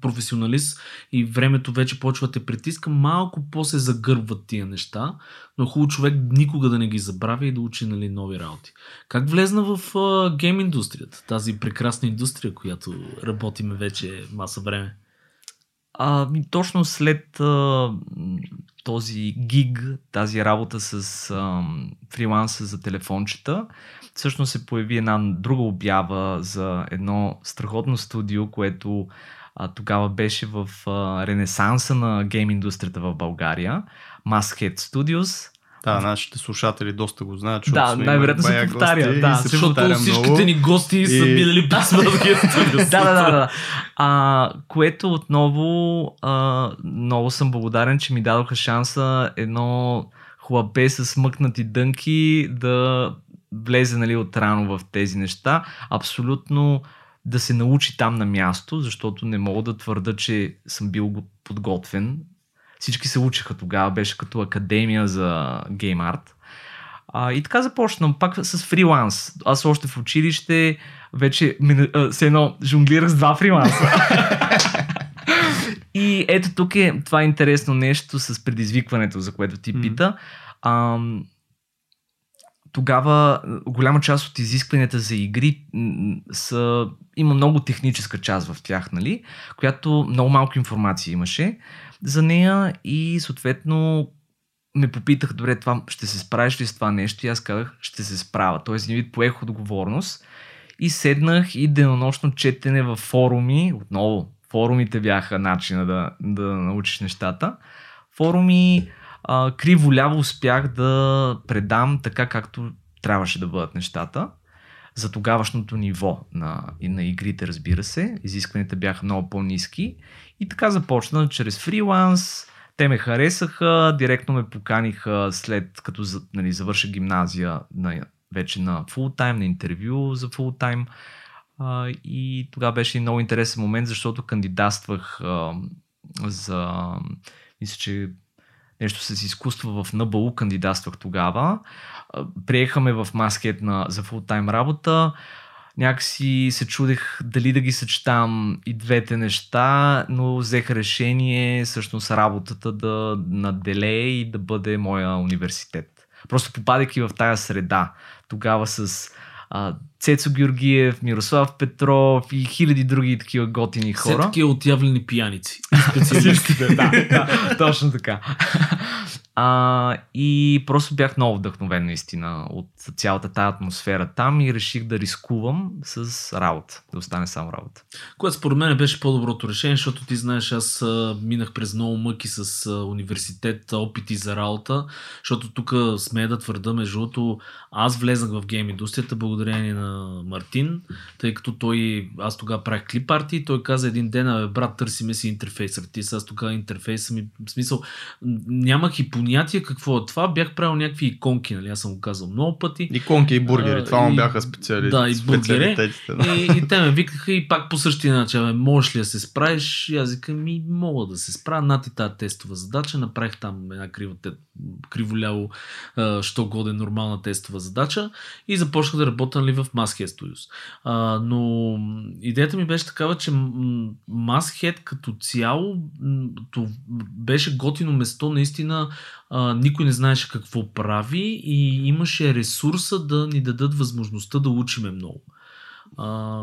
професионалист и времето вече почва да те притиска, малко по-се загърбват тия неща, но е хубаво човек никога да не ги забравя и да учи нали, нови работи. Как влезна в uh, гейм индустрията? Тази прекрасна индустрия, която работиме вече маса време. А, точно след а, този гиг, тази работа с а, фриланса за телефончета, всъщност се появи една друга обява за едно страхотно студио, което а, тогава беше в а, ренесанса на гейм индустрията в България. Maskhead Studios. Да, нашите слушатели доста го знаят. Да, най-вероятно се повтаря. Да, се защото всичките много. ни гости и... са минали през Maskhead да, да, да. да. А, което отново а, много съм благодарен, че ми дадоха шанса едно хлапе с мъкнати дънки да влезе нали, отрано в тези неща. Абсолютно да се научи там на място, защото не мога да твърда, че съм бил подготвен всички се учиха тогава, беше като академия за гейм арт. А, и така започнам, пак с фриланс. Аз още в училище вече се едно жонглирах с два фриланса. и ето тук е това интересно нещо с предизвикването, за което ти пита. А, тогава голяма част от изискванията за игри са, има много техническа част в тях, нали? която много малко информация имаше за нея и съответно ме попитах, добре, това ще се справиш ли с това нещо и аз казах, ще се справя. Тоест, един вид поех отговорност и седнах и денонощно четене в форуми, отново форумите бяха начина да, да научиш нещата. Форуми а, криво-ляво успях да предам така както трябваше да бъдат нещата за тогавашното ниво на, на игрите, разбира се. Изискванията бяха много по-низки. И така започна чрез фриланс. Те ме харесаха, директно ме поканиха след като нали, завърша гимназия на, вече на фултайм, на интервю за фултайм. и тогава беше много интересен момент, защото кандидатствах а, за, мисля, че нещо с изкуство в НБУ кандидатствах тогава. Приехаме в маскет на, за фултайм работа. Някакси се чудех дали да ги съчетам и двете неща, но взех решение всъщност работата да наделее и да бъде моя университет. Просто попадайки в тая среда, тогава с а, Цецо Георгиев, Мирослав Петров и хиляди други такива готини хора. Все такива отявлени пияници. Специалистите, да, да, точно така. А, и просто бях много вдъхновен наистина от цялата тази атмосфера там и реших да рискувам с работа, да остане само работа. Което според мен беше по-доброто решение, защото ти знаеш, аз минах през много мъки с университет, опити за работа, защото тук смея да твърда, между другото, аз влезнах в гейм индустрията благодарение на Мартин, тъй като той, аз тогава правих клип арти и той каза един ден, брат, търсиме си интерфейсър. Ти аз тогава интерфейса ми, в смисъл, нямах и понятие какво е това. Бях правил някакви иконки, нали? Аз съм го казал много пъти. Иконки и бургери, това му бяха специали... Да, и бургери. Да. И, и те ме викаха и пак по същия начин, можеш ли да се справиш? И аз викам, ми мога да се справя. Над и тази тестова задача, направих там една криво, криволяво, що годе нормална тестова задача и започнах да работя нали, в Maskhead Studios. А, но идеята ми беше такава, че Maskhead като цяло то беше готино место наистина а, никой не знаеше какво прави и имаше ресурса да ни дадат възможността да учиме много. А,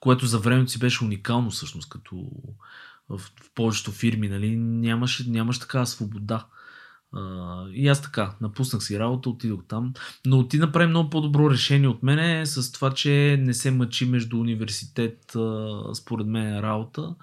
което за времето си беше уникално всъщност, като в, в повечето фирми, нали, нямаше, нямаше такава свобода. А, и аз така, напуснах си работа, отидох там. Но ти направи много по-добро решение от мене с това, че не се мъчи между университет, а, според мен, работа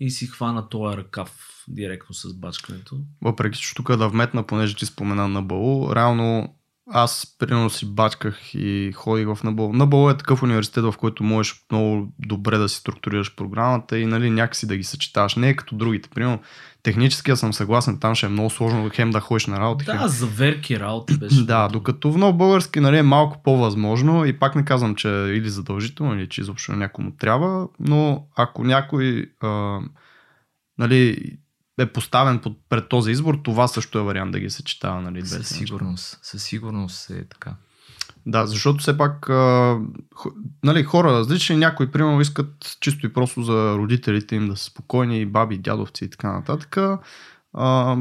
и си хвана този ръкав директно с бачкането. Въпреки, че тук да вметна, понеже ти спомена на БАУ, реално аз примерно си бачках и ходих в НБО. НБО е такъв университет, в който можеш много добре да си структурираш програмата и нали, някакси да ги съчетаваш. Не е като другите. Примерно, технически аз съм съгласен, там ще е много сложно хем да ходиш на работа. Да, хем... заверки работа беше. да, докато в нов български нали, е малко по-възможно и пак не казвам, че е или задължително, или че изобщо някому трябва, но ако някой а, нали, е поставен под, пред този избор, това също е вариант да ги съчетава. Нали, Със сигурност. Със сигурност е така. Да, защото все пак а, нали, хора различни, някои примерно искат чисто и просто за родителите им да са спокойни, баби, дядовци и така нататък. А,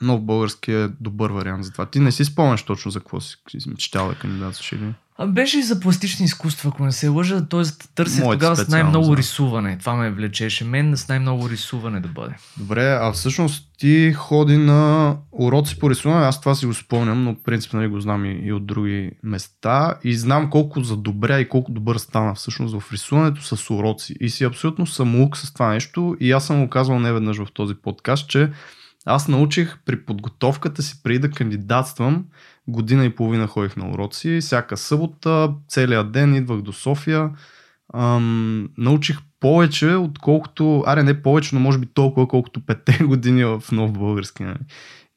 нов български е добър вариант за това. Ти не си спомняш точно за какво си си мечтал да кандидатстваш или? А беше и за пластични изкуства, ако не се лъжа, т.е. търсех Моята тогава с най-много да. рисуване. Това ме влечеше мен с най-много рисуване да бъде. Добре, а всъщност ти ходи на уроци по рисуване, аз това си го спомням, но в принцип нали, го знам и, и от други места и знам колко за добре и колко добър стана всъщност в рисуването с уроци. И си абсолютно самоук с това нещо и аз съм го казвал неведнъж в този подкаст, че аз научих при подготовката си преди да кандидатствам, година и половина ходих на уроци, всяка събота, целият ден идвах до София, ам, научих повече, отколкото, аре не повече, но може би толкова, колкото петте години в нов български. Нали?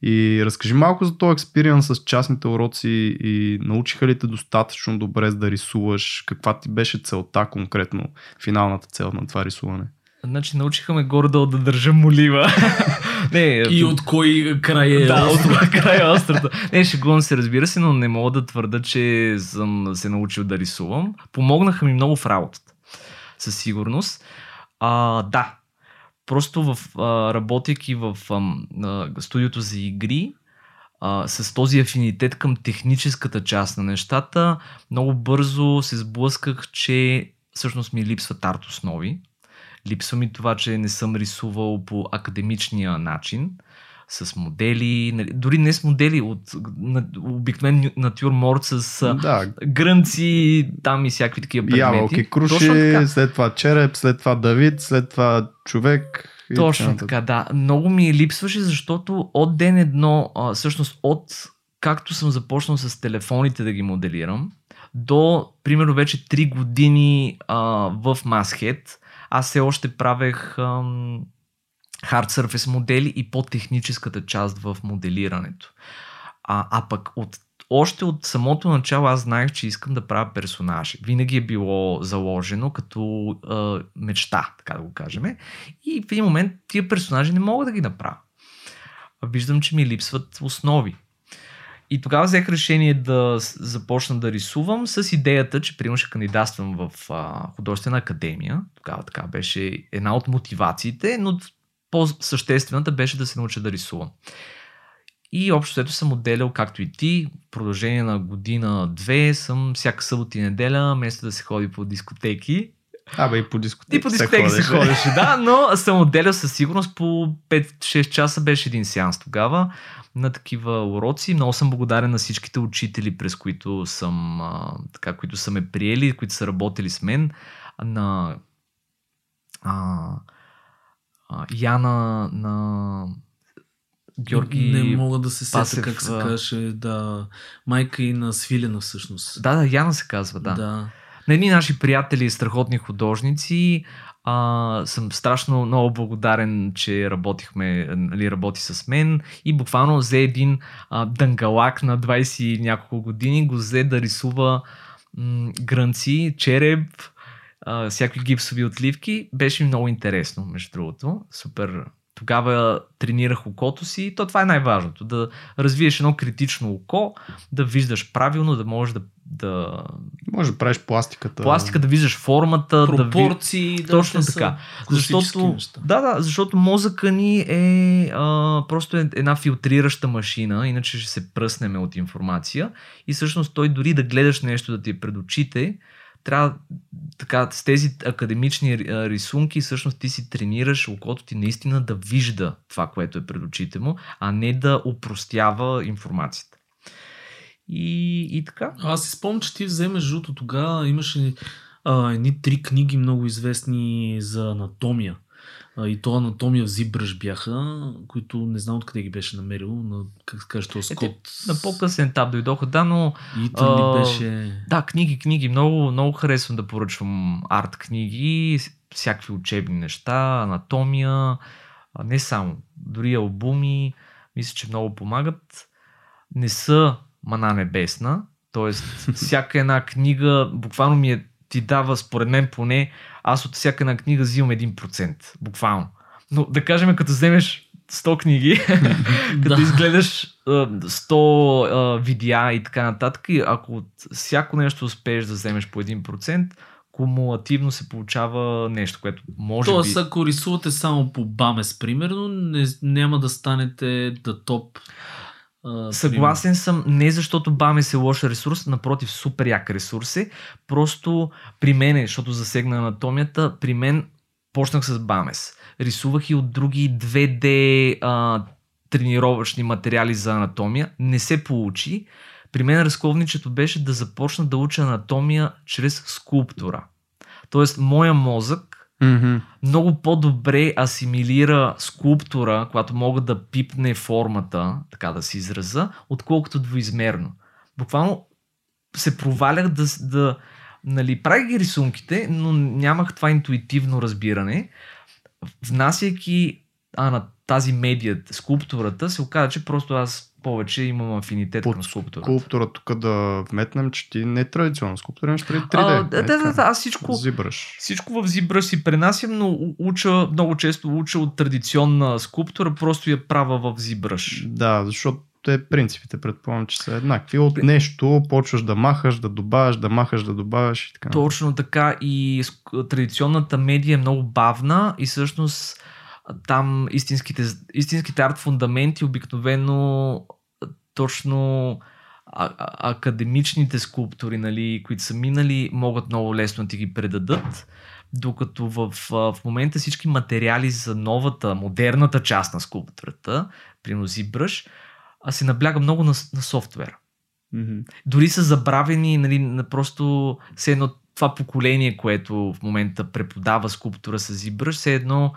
И разкажи малко за този експириенс с частните уроци и научиха ли те достатъчно добре за да рисуваш? Каква ти беше целта конкретно, финалната цел на това рисуване? Значи научиха ме горе-долу да държа молива. не, И от кой край е да, от края острата. Не, шегувам се, разбира се, но не мога да твърда, че съм се научил да рисувам. Помогнаха ми много в работата. Със сигурност. А, да. Просто в, а, работейки в а, студиото за игри, а, с този афинитет към техническата част на нещата, много бързо се сблъсках, че всъщност ми липсват арт основи. Липсва ми това, че не съм рисувал по академичния начин, с модели, нали, дори не с модели, от на, обикновен натюрморт с Да, грънци, там и всякакви такива предмети. ябълки, круши, след това череп, след това Давид, след това човек. Точно така, да. Много ми липсваше, защото от ден едно, а, всъщност от както съм започнал с телефоните да ги моделирам, до примерно вече 3 години а, в Masthead, аз все още правех ам, hard surface модели и по-техническата част в моделирането. А, а пък от още от самото начало аз знаех, че искам да правя персонажи. Винаги е било заложено като а, мечта, така да го кажем. И в един момент тия персонажи не мога да ги направя. Виждам, че ми липсват основи. И тогава взех решение да започна да рисувам с идеята, че примерно ще кандидатствам в а, художествена академия. Тогава така беше една от мотивациите, но по-съществената беше да се науча да рисувам. И общо ето съм отделял, както и ти, в продължение на година-две съм всяка събота и неделя, вместо да се ходи по дискотеки. Абе и по дискотеки. И по дискотеки се ходеше, да, но съм отделял със сигурност по 5-6 часа беше един сеанс тогава на такива уроци. Много съм благодарен на всичките учители, през които съм, а, така, които са ме приели, които са работили с мен. На а, а, Яна, на Георги. Не мога да се сета Пасев, как се каже, да. Майка и на Свилена всъщност. Да, да, Яна се казва, да. да. На едни наши приятели, страхотни художници, а, съм страшно много благодарен, че работихме, нали, работи с мен и буквално взе един а, дънгалак на 20 и няколко години, го взе да рисува м- грънци, череп, а, всякакви гипсови отливки. Беше много интересно, между другото. Супер. Тогава тренирах окото си и то това е най-важното. Да развиеш едно критично око, да виждаш правилно, да можеш да, да Може да правиш пластиката. пластика, да виждаш формата, да ви... Пропорции. Да, Точно те са така. Защото, неща. да, да, защото мозъка ни е а, просто е една филтрираща машина, иначе ще се пръснеме от информация и всъщност той дори да гледаш нещо да ти е пред очите, трябва така, с тези академични рисунки, всъщност ти си тренираш окото ти наистина да вижда това, което е пред очите му, а не да упростява информацията. И, и така. Аз си спомням, че ти вземеш жуто тогава, имаше едни три книги много известни за анатомия. А, и то анатомия в Зибръж бяха, които не знам откъде ги беше намерил, на, как се каже, то Скот. Е, на по-късен етап дойдоха, да, но... И ли беше... Да, книги, книги. Много, много харесвам да поръчвам арт книги, всякакви учебни неща, анатомия, не само, дори албуми, мисля, че много помагат. Не са мана небесна, т.е. всяка една книга буквално ми е, ти дава, според мен поне, аз от всяка една книга взимам 1%, буквално. Но да кажем, като вземеш 100 книги, като изгледаш 100 видеа и така нататък, и ако от всяко нещо успееш да вземеш по 1%, кумулативно се получава нещо, което може Тоест, би... ако рисувате само по Бамес, примерно, не, няма да станете да топ Съгласен съм, не защото Бамес е лош ресурс, напротив, супер як ресурс е. Просто при мен, защото засегна анатомията, при мен почнах с Бамес. Рисувах и от други 2D а, тренировъчни материали за анатомия. Не се получи. При мен разковничето беше да започна да уча анатомия чрез скулптура. Тоест, моя мозък Mm-hmm. много по-добре асимилира скулптура, която мога да пипне формата, така да си израза, отколкото двоизмерно. Буквално се провалях да, да нали, правих ги рисунките, но нямах това интуитивно разбиране. Внасяйки а, на тази медия, скулптурата, се оказа, че просто аз повече имам афинитет Под към скулптурата. Скулптура тук да вметнем, че ти не е традиционна скулптура, имаш преди 3D. А, да, да, да, да, аз всичко, Зибраш. всичко в Зибра си пренасям, но уча, много често уча от традиционна скулптура, просто я правя в Зибръш. Да, защото те принципите предполагам, че са еднакви. От нещо почваш да махаш, да добавяш, да махаш, да добавяш и така. Точно така и традиционната медия е много бавна и всъщност там истинските, истинските арт фундаменти обикновено точно а, а, академичните скулптури, нали, които са минали, могат много лесно да ти ги предадат. Докато в, в момента всички материали за новата, модерната част на скулптурата, примерно ZBrush, а се набляга много на, на софтуера Мгм. дори са забравени нали, на просто все едно това поколение, което в момента преподава скулптура с ZBrush, все едно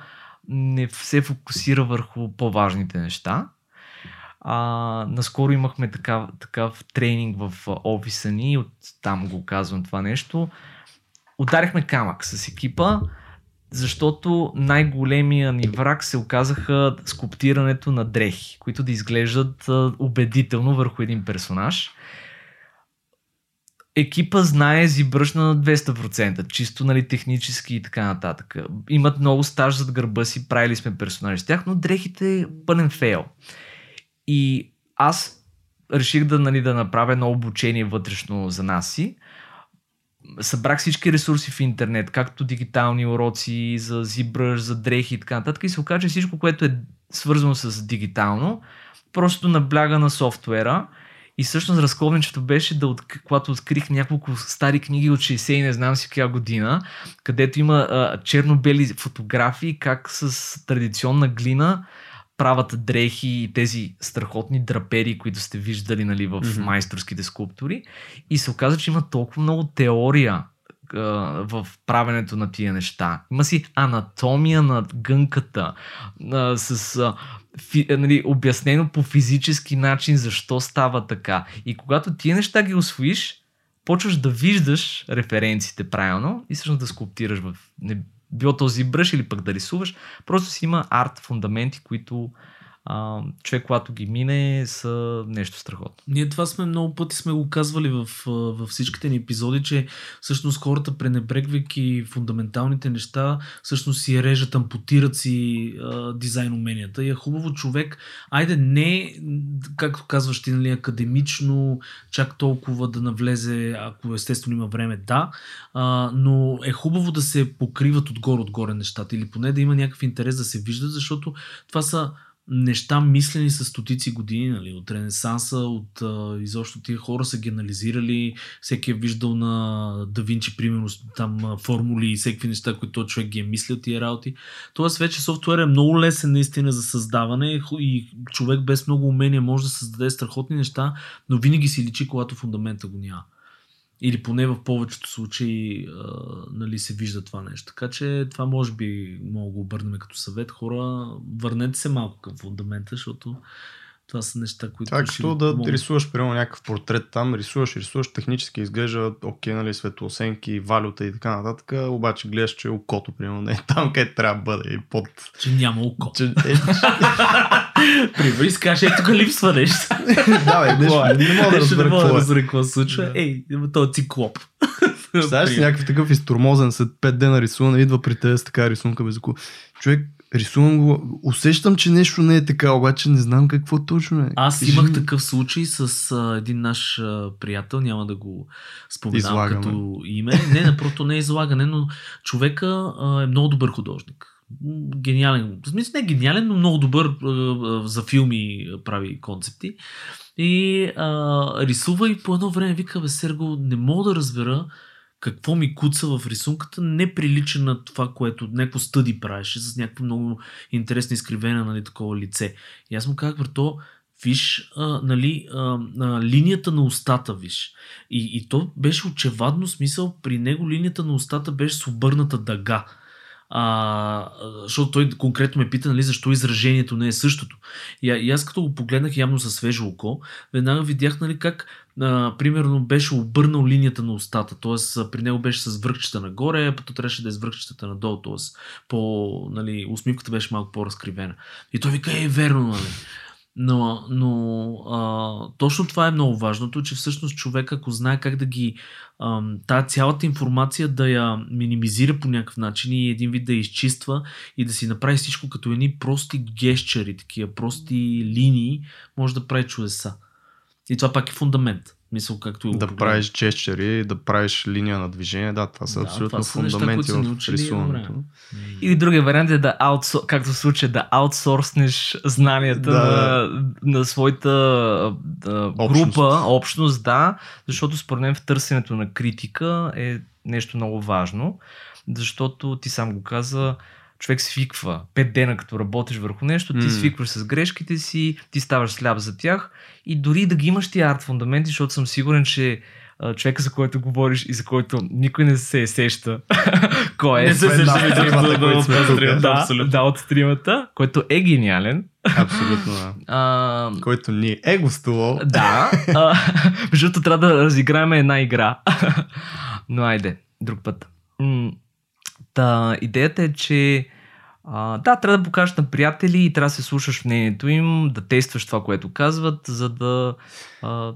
не се фокусира върху по-важните неща. А, наскоро имахме такав, такав тренинг в офиса ни, от там го казвам това нещо. Ударихме камък с екипа, защото най-големия ни враг се оказаха скулптирането на дрехи, които да изглеждат убедително върху един персонаж екипа знае ZBrush на 200%, чисто нали, технически и така нататък. Имат много стаж зад гърба си, правили сме персонажи с тях, но дрехите е пълен фейл. И аз реших да, нали, да направя едно обучение вътрешно за нас си. Събрах всички ресурси в интернет, както дигитални уроци за ZBrush, за дрехи и така нататък. И се оказа, че всичко, което е свързано с дигитално, просто набляга на софтуера. И всъщност разковничето беше да, когато открих няколко стари книги от 60 и не знам си коя година, където има а, черно-бели фотографии как с традиционна глина правят дрехи и тези страхотни драпери, които сте виждали нали, в Мгм. майсторските скулптури. И се оказа, че има толкова много теория в правенето на тия неща. Има си анатомия на гънката, а, с а, фи, а, нали, обяснено по физически начин защо става така. И когато тия неща ги освоиш, почваш да виждаш референциите правилно и всъщност да скулптираш в не, било този бръш или пък да рисуваш. Просто си има арт фундаменти, които а, човек, когато ги мине, са нещо страхотно. Ние това сме много пъти сме го казвали в, във всичките ни епизоди, че всъщност хората пренебрегвайки фундаменталните неща, всъщност си режат, ампутират си а, дизайн уменията. И е хубаво човек, айде не, както казваш ти, нали, академично, чак толкова да навлезе, ако естествено има време, да, а, но е хубаво да се покриват отгоре-отгоре нещата или поне да има някакъв интерес да се виждат, защото това са неща мислени с стотици години, нали, от Ренесанса, от а, изобщо тия хора са ги всеки е виждал на Да Винчи, примерно, там формули и всеки неща, които този човек ги е мислил тия работи. Тоест вече софтуер е много лесен наистина за създаване и човек без много умения може да създаде страхотни неща, но винаги си личи, когато фундамента го няма. Или поне в повечето случаи а, нали, се вижда това нещо. Така че това може би мога да го обърнем като съвет. Хора, върнете се малко към фундамента, защото това са неща, които. Това е като да помогнат. рисуваш, примерно, някакъв портрет там, рисуваш, рисуваш, технически изглежда окей, нали, светлосенки, валюта и така нататък, обаче гледаш, че окото, примерно, не е там, където трябва да бъде и под... Че няма око. Че, е, кажеш, ей, тук липсва нещо. да, бе, нещо, не мога да разбера мога да какво е. какво се случва. Да. Ей, този циклоп. Представяш си някакъв такъв изтормозен след 5 дена рисуване, идва при теб с така рисунка без око. Човек, рисувам го, усещам, че нещо не е така, обаче не знам какво точно е. Аз Кажи имах ми. такъв случай с а, един наш а, приятел, няма да го споменавам Излагаме. като име. Не, напрото не е излагане, но човека а, е много добър художник. Гениален. В смисъл не гениален, но много добър а, а, за филми а, прави концепти. И а, рисува и по едно време вика, бе, Серго, не мога да разбера какво ми куца в рисунката, не прилича на това, което някакво стъди правеше, с някакво много интересно изкривено нали, такова лице. И аз му казах, брато, виж, а, нали, а, а, линията на устата, виж. И, и то беше очевадно смисъл, при него линията на устата беше с обърната дъга. А, защото той конкретно ме пита, нали, защо изражението не е същото. И, и аз като го погледнах явно със свежо око, веднага видях, нали, как а, примерно беше обърнал линията на устата, т.е. при него беше с връхчета нагоре, а пък трябваше да е с връхчетата надолу, т.е. по, нали, усмивката беше малко по-разкривена. И той вика, е, верно, нали. Но, но а, точно това е много важното, че всъщност човек, ако знае как да ги. А, тая цялата информация да я минимизира по някакъв начин и един вид да я изчиства и да си направи всичко като едни прости гещери, такива прости линии, може да прави чудеса. И това пак е фундамент. Мисъл, както Да погледнем. правиш джестчери, да правиш линия на движение, да, това са Да, абсолютно това са неща, фундаменти ни в учили рисуването. Или другия вариант е да аутсор... както в случая, да аутсорснеш знанията Да. на, на своята а, Общност. група, общност, да, защото според мен в търсенето на критика е нещо много важно, защото ти сам го каза, човек свиква. Пет дена като работиш върху нещо, ти М. свикваш с грешките си, ти ставаш сляп за тях и дори да ги имаш тия арт фундаменти, защото съм сигурен, че човека, за който говориш и за който никой не се сеща кой е. Не се сеща от които сме да, тук. да, да, да, от тримата, който е гениален. Абсолютно, да. А, Който ни е гостувал. да, другото трябва да разиграем една игра. Но айде, друг път. М, Та, идеята е, че а, да, трябва да покажеш на приятели и трябва да се слушаш мнението им, да тестваш това, което казват, за да... А,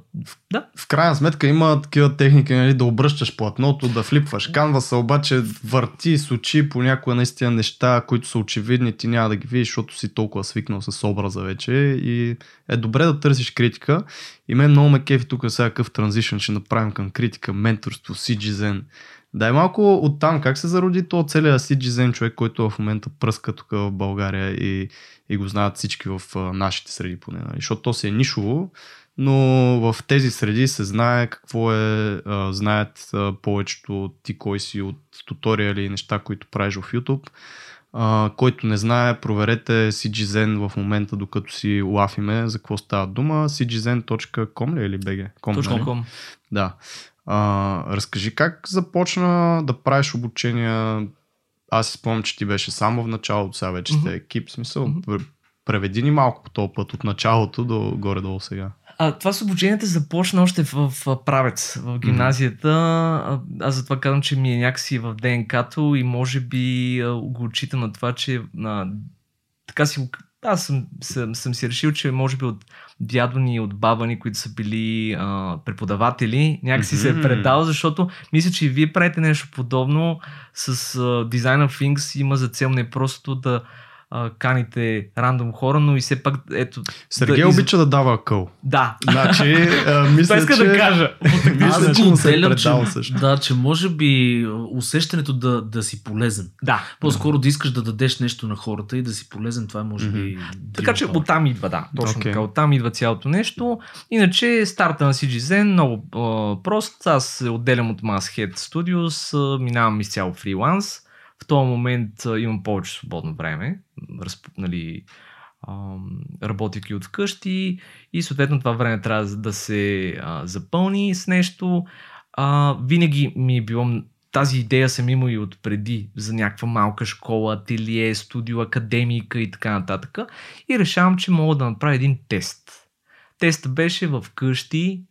да, В крайна сметка има такива техники, нали, да обръщаш платното, да флипваш канваса, обаче върти с очи понякога наистина неща, които са очевидни, ти няма да ги видиш, защото си толкова свикнал с образа вече и е добре да търсиш критика. И мен много ме кефи тук сега какъв транзишън ще направим към критика, менторство, CGZen. Дай малко оттам, как се зароди то целият CGZen човек, който в момента пръска тук в България и, и го знаят всички в нашите среди поне, нали? защото то си е нишово, но в тези среди се знае какво е, а, знаят а, повечето ти кой си от туториали и неща, които правиш в YouTube. А, който не знае, проверете CGZen в момента, докато си лафиме за какво става дума. cgzen.com ли е или BG? Com, ком. Да. А, разкажи как започна да правиш обучения. Аз си спомням, че ти беше само в началото, сега вече сте Мгм. екип. Смисъл, пр- преведи ни малко по този път от началото до горе-долу сега. А, това с обучението започна още в, в правец, в гимназията. А, Аз затова казвам, че ми е някакси в ДНК-то и може би го отчитам на това, че а, така си го... Аз съм, съм, съм си решил, че може би от дядо ни и от баба ни, които са били а, преподаватели, някакси се е предал, защото мисля, че и вие правите нещо подобно с а, Design of Things. Има за цел не просто да а, каните рандом хора, но и все пак, ето... Сергей да, из- обича да дава акъл. Да, Значи, а, мисля, това иска че... да кажа. Мисля, Аз че се е предал че, също. да, че може би усещането да, да си полезен. Да. По-скоро да искаш да дадеш нещо на хората и да си полезен, това е може би... Така че оттам идва, да. Точно Окей. така. Оттам идва цялото нещо. Иначе старта на CGZen много а, прост. Аз се отделям от Masthead Studios, а, минавам изцяло фриланс. В този момент имам повече свободно време. Разп, нали, работейки от вкъщи и съответно това време трябва да- се а, запълни с нещо. А, винаги ми е било тази идея съм имал и от преди за някаква малка школа, ателие, студио, академика и така нататък. И решавам, че мога да направя един тест. Тестът беше в къщи,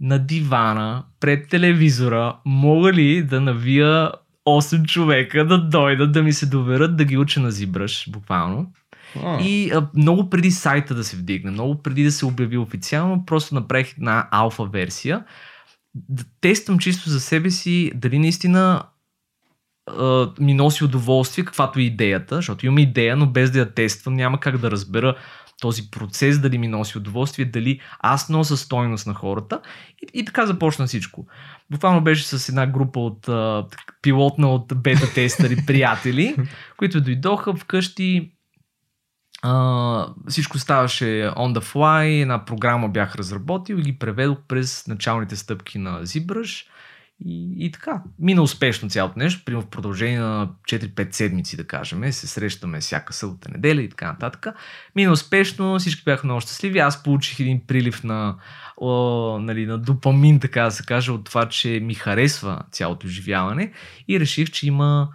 на дивана, пред телевизора, мога ли да навия 8 човека да дойдат да ми се доверят да ги уча на зибраш, буквално. А, И а, много преди сайта да се вдигне, много преди да се обяви официално, просто направих една алфа версия. Да тествам чисто за себе си дали наистина а, ми носи удоволствие, каквато е идеята, защото имам идея, но без да я тествам няма как да разбера този процес, дали ми носи удоволствие, дали аз нося стойност на хората. И, и така започна всичко. Буквално беше с една група от а, пилотна от бета-тестъри приятели, които дойдоха вкъщи, а, всичко ставаше on the fly, една програма бях разработил и ги преведох през началните стъпки на ZBrush и, и така. Мина успешно цялото нещо, примерно в продължение на 4-5 седмици, да кажем, се срещаме всяка събота, неделя и така нататък. Мина успешно, всички бяха много щастливи, аз получих един прилив на, о, нали, на допамин, така да се каже, от това, че ми харесва цялото изживяване и реших, че има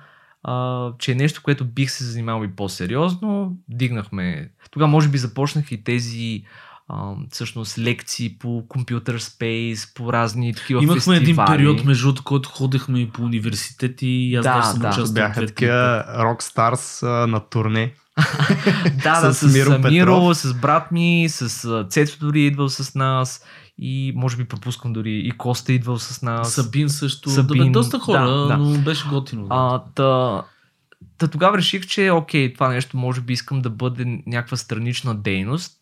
а, че е нещо, което бих се занимавал и по-сериозно. Дигнахме. Тогава може би започнах и тези а, всъщност лекции по компютър спейс, по разни такива Имахме фестивали. един период, между другото, който ходехме и по университети и аз Да, даже съм да. участвал. Бяха такива рокстарс на турне. да, да, с с, Миро Миро, с брат ми, с Цецо дори е идвал с нас и може би пропускам дори и Коста е идвал с нас. Сабин също. Сабин, да, бе, доста хора, да, да. но беше готино. А, та, та тогава реших, че окей, това нещо може би искам да бъде някаква странична дейност,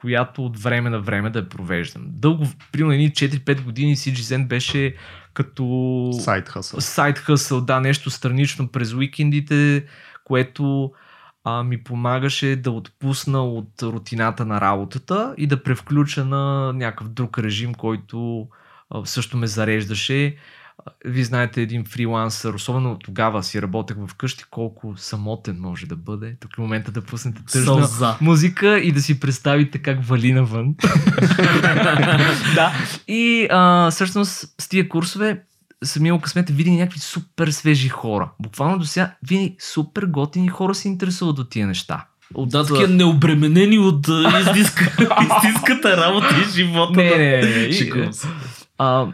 която от време на време да я провеждам. Дълго, примерно едни 4-5 години CGZen беше като Сайт хъсъл. сайт хъсъл, да, нещо странично през уикендите, което а, ми помагаше да отпусна от рутината на работата и да превключа на някакъв друг режим, който а, също ме зареждаше. Вие знаете един фрилансър, особено тогава си работех в къщи, колко самотен може да бъде. Тук е момента да пуснете тъжна Сълза. музика и да си представите как вали навън. да. И а, всъщност с тия курсове имал късмет да видя някакви супер свежи хора. Буквално до сега винаги супер готини хора се интересуват от тия неща. От, Да, такива необременени от а, истинска, истинската работа и живота. Не, не, не, не. Шикувам се. А,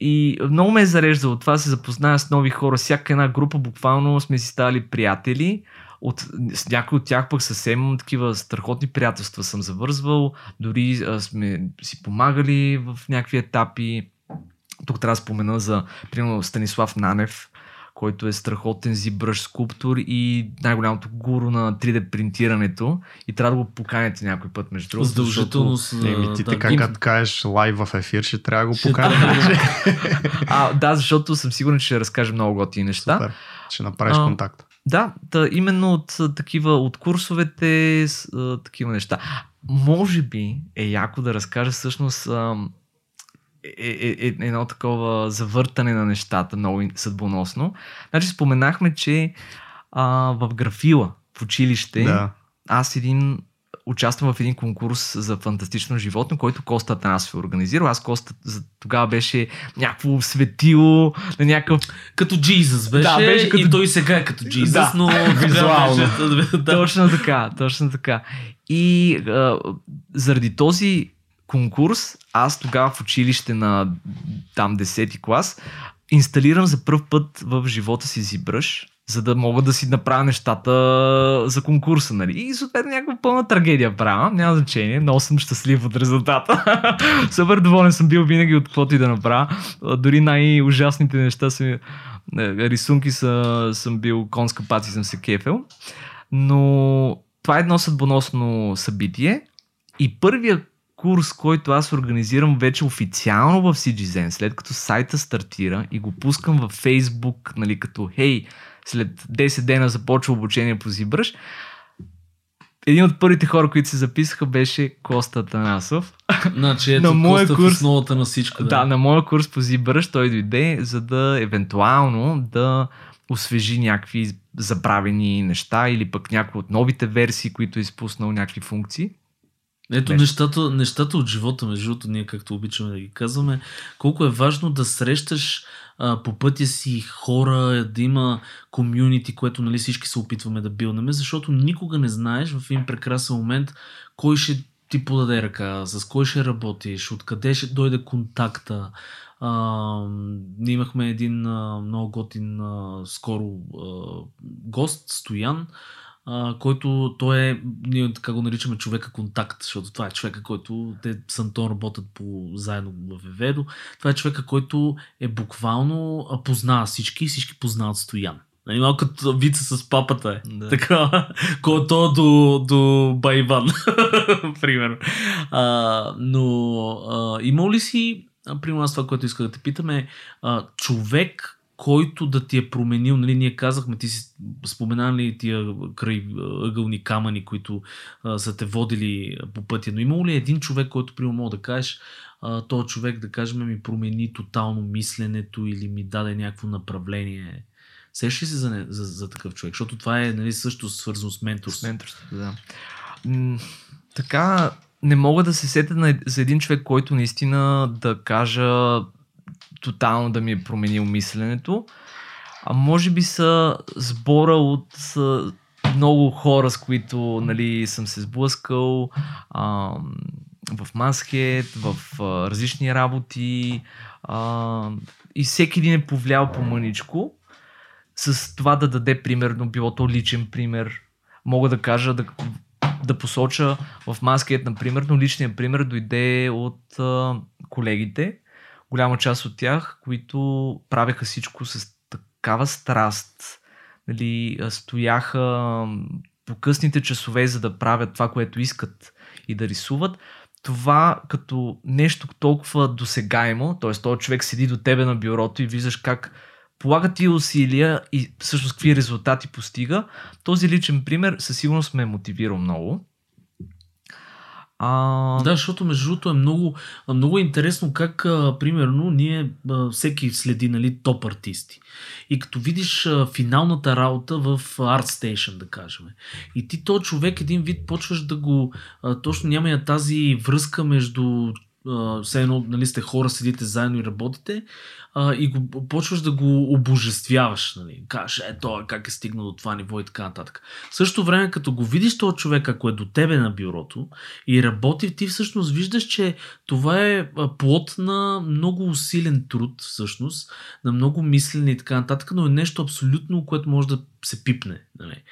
и много ме е зареждало това, се запозная с нови хора. Всяка една група буквално сме си ставали приятели. От, с някои от тях пък съвсем такива страхотни приятелства съм завързвал. Дори а, сме си помагали в някакви етапи. Тук трябва да спомена за, примерно, Станислав Нанев, който е страхотен зибръж скулптор и най-голямото гуру на 3D принтирането. И трябва да го поканите някой път, между другото. Задължително защото-. Еми ти да, така, им- като кажеш лайв в ефир, ще трябва да го поканим. трябва. А, да, защото съм сигурен, че ще разкаже много готини неща. Супер. Ще направиш А, контакт. Да, да, именно от а, такива, от курсовете, с, а, такива неща. Може би е яко да разкажа всъщност ам, е, е, е, едно такова завъртане на нещата, много съдбоносно. Значи споменахме, че а, в графила, в училище, Да. аз един участвам в един конкурс за фантастично животно, който Коста Атанасов е организирал. Аз Коста за тогава беше някакво светило на някакъв Като Джизъс беше, Да, беше като- и той сега е като Джизъс, Да, но визуално. Беше, да. Точно така, точно така. И а, заради този конкурс, аз тогава в училище на там 10-ти клас, инсталирам за първ път в живота си ZBrush, за да мога да си направя нещата за конкурса, нали? И съответно някаква пълна трагедия правя, няма значение, много съм щастлив от резултата. Супер доволен съм бил винаги от каквото и да направя. Дори най-ужасните неща са, е, рисунки са, съм бил конска паци съм се кефел. Но това е едно съдбоносно събитие и първия курс, който аз организирам вече официално в CGZen, след като сайта стартира и го пускам във Facebook, нали, като хей, след 10 дена започва обучение по ZBrush, един от първите хора, които се записаха, беше Коста Танасов. Значи ето На моя Коста курс- в основата на всичко. Да, на моя курс по ZBrush той дойде, за да евентуално да освежи някакви забравени неща или пък някои от новите версии, които е изпуснал някакви функции. Ето Нещо. нещата, нещата от живота, между другото, ние както обичаме да ги казваме, колко е важно да срещаш а, по пътя си хора, да има комюнити, което нали, всички се опитваме да билнеме, защото никога не знаеш в един прекрасен момент кой ще ти подаде ръка, с кой ще работиш, откъде ще дойде контакта. А, ние имахме един а, много готин а, скоро а, гост, Стоян, а, който той е, ние така го наричаме човека контакт, защото това е човека, който те с Антон работят по, заедно в Еведо. Това е човека, който е буквално познава всички и всички познават Стоян. Нали, малко като вица с папата е. Да. Така, колко е до, до Байван, примерно. А, но а, има ли си, примерно аз това, което исках да те питаме, а, човек, който да ти е променил, нали, ние казахме, ти си споменали тия край ъгълни камъни, които а, са те водили по пътя, но имало ли един човек, който, примерно, мога да кажеш, а, този човек, да кажем, ми промени тотално мисленето или ми даде някакво направление? Сещаш ли се за, за, за такъв човек? Защото това е нали, също свързано с С менторство. менторството, да. М, така, не мога да се сетя за един човек, който наистина да кажа тотално да ми е променил мисленето. А може би са сбора от много хора, с които нали, съм се сблъскал а, в Масхет, в а, различни работи а, и всеки един е повлиял по мъничко с това да даде примерно, било то личен пример. Мога да кажа, да, да посоча в Маскет, например, но личният пример дойде от а, колегите, голяма част от тях, които правеха всичко с такава страст, нали, стояха по късните часове, за да правят това, което искат и да рисуват. Това като нещо толкова досегаемо, т.е. този човек седи до тебе на бюрото и виждаш как полага ти усилия и всъщност какви резултати постига. Този личен пример със сигурност ме е мотивирал много. А, Да, защото между другото е много, много интересно как, примерно, ние всеки следи нали, топ артисти. И като видиш финалната работа в ArtStation, да кажем. И ти то човек един вид почваш да го... Точно няма я тази връзка между все едно, нали, сте хора, седите заедно и работите, а, и го, почваш да го обожествяваш. Нали. Кажеш, е, той как е стигнал до това ниво и така нататък. В същото време, като го видиш този човек, ако е до тебе на бюрото и работи, ти всъщност виждаш, че това е плод на много усилен труд, всъщност, на много мислене и така нататък, но е нещо абсолютно, което може да се пипне. Нали.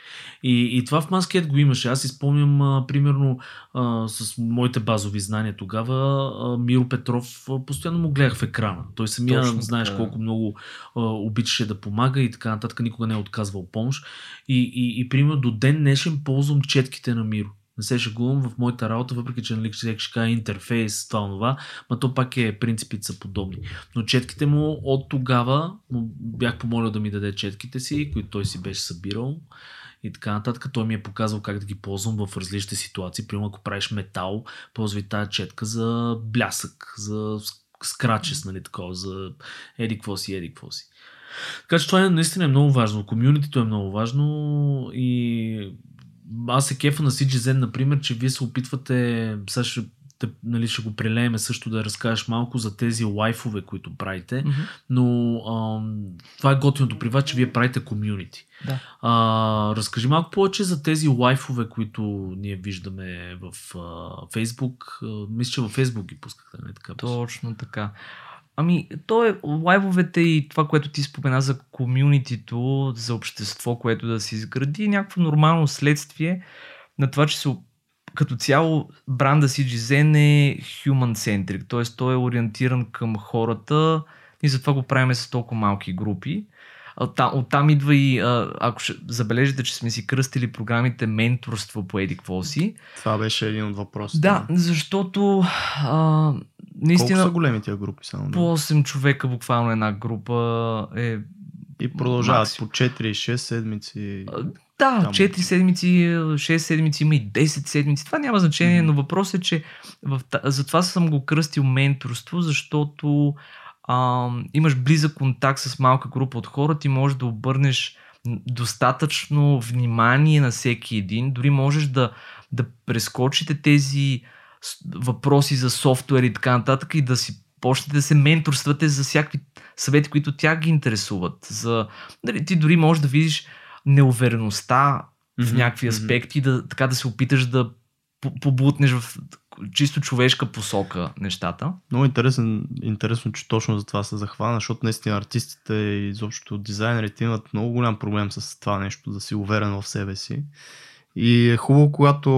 И, и това в Маскет го имаше. Аз изпомням, примерно, а, с моите базови знания тогава, а, Миро Петров а, постоянно му гледах в екрана. Той самия, Точно знаеш така. колко много а, обичаше да помага и така нататък, никога не е отказвал помощ. И, и, и примерно до ден днешен ползвам четките на Миро. Не се шегувам в моята работа, въпреки че нали, ще кажа интерфейс, това, това, но то пак е, принципите са подобни. Но четките му от тогава му бях помолил да ми даде четките си, които той си беше събирал и така нататък. Той ми е показал как да ги ползвам в различните ситуации. Примерно, ако правиш метал, ползвай тази четка за блясък, за скрачес, нали, такова, за еди какво си, еди какво си. Така че това е наистина е много важно. Комюнитито е много важно и аз се кефа на CGZ, например, че вие се опитвате, сега ще, те, нали, ще го прелееме също да разкажеш малко за тези лайфове, които правите, мгм. но ам, това е готиното при вас, че вие правите комюнити. Да. А, разкажи малко повече за тези лайфове, които ние виждаме в а, Фейсбук. А, мисля, че във Фейсбук ги пускахте, не така? Точно така. Ами, то е лайвовете и това, което ти спомена за комюнитито, за общество, което да се изгради, е някакво нормално следствие на това, че се, като цяло бранда CGZen е human-centric, т.е. той е ориентиран към хората и затова го правим с толкова малки групи. а, там, оттам идва и, ако ще забележите, че сме си кръстили програмите менторство по еди си. Това беше един от въпросите. Да, защото а, наистина Колко са големи тия групи само? по 8 човека буквално една група е И продължават максимум. по 4-6 седмици. Да, Там. 4 седмици, 6 седмици, има и 10 седмици. Това няма значение, Мгм. но въпросът е, че в, затова съм го кръстил менторство, защото а, имаш близък контакт с малка група от хора, ти можеш да обърнеш достатъчно внимание на всеки един, дори можеш да, да прескочите тези въпроси за софтуер и така нататък и да си почнете да се менторствате за всякакви съвети, които тя ги интересуват. За, нали, ти дори можеш да видиш неувереността в Мгм, някакви аспекти, да, така да се опиташ да по- побутнеш в чисто човешка посока нещата. Много интересен, интересно, че точно за това се захвана, защото наистина артистите и изобщо дизайнерите имат много голям проблем с това нещо, да си уверен в себе си. И е хубаво, когато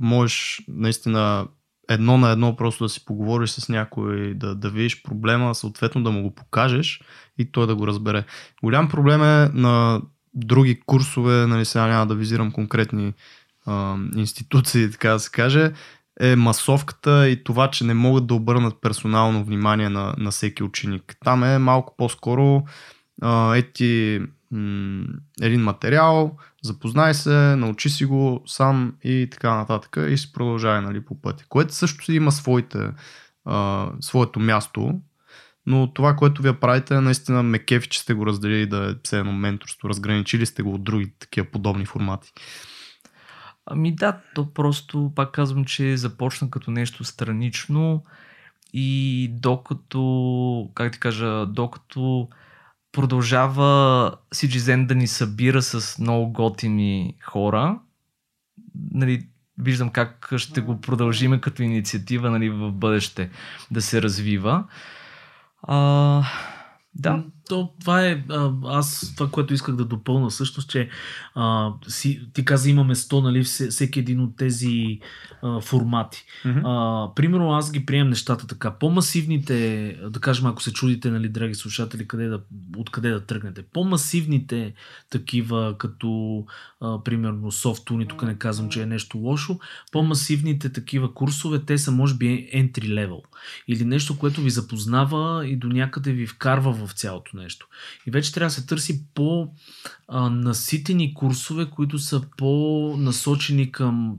можеш наистина едно на едно просто да си поговориш с някой, да, да видиш проблема, съответно да му го покажеш и той да го разбере. Голям проблем е на други курсове, нали сега няма да визирам конкретни а, институции, така да се каже, е масовката и това, че не могат да обърнат персонално внимание на, на всеки ученик. Там е малко по-скоро а, ети м- един материал, запознай се, научи си го сам и така нататък и си продължай нали, по пътя. Което също си има своите, а, своето място, но това, което вие правите, наистина ме кефи, че сте го разделили да е все едно менторство, разграничили сте го от други такива подобни формати. Ами да, то просто пак казвам, че започна като нещо странично и докато, как ти кажа, докато продължава CGZen да ни събира с много готини хора, нали, виждам как ще го продължиме като инициатива нали, в бъдеще да се развива. А, да, То, това е, а, аз това, което исках да допълна всъщност, че а, си, ти каза имаме 100, нали, все, всеки един от тези а, формати. А, примерно аз ги приемам нещата така. По-масивните, да кажем, ако се чудите, нали, драги слушатели, къде да, откъде да тръгнете. По-масивните такива, като а, примерно софтуни, тук не казвам, че е нещо лошо, по-масивните такива курсове, те са може би entry level. Или нещо, което ви запознава и до някъде ви вкарва в цялото нещо. И вече трябва да се търси по-наситени курсове, които са по-насочени към,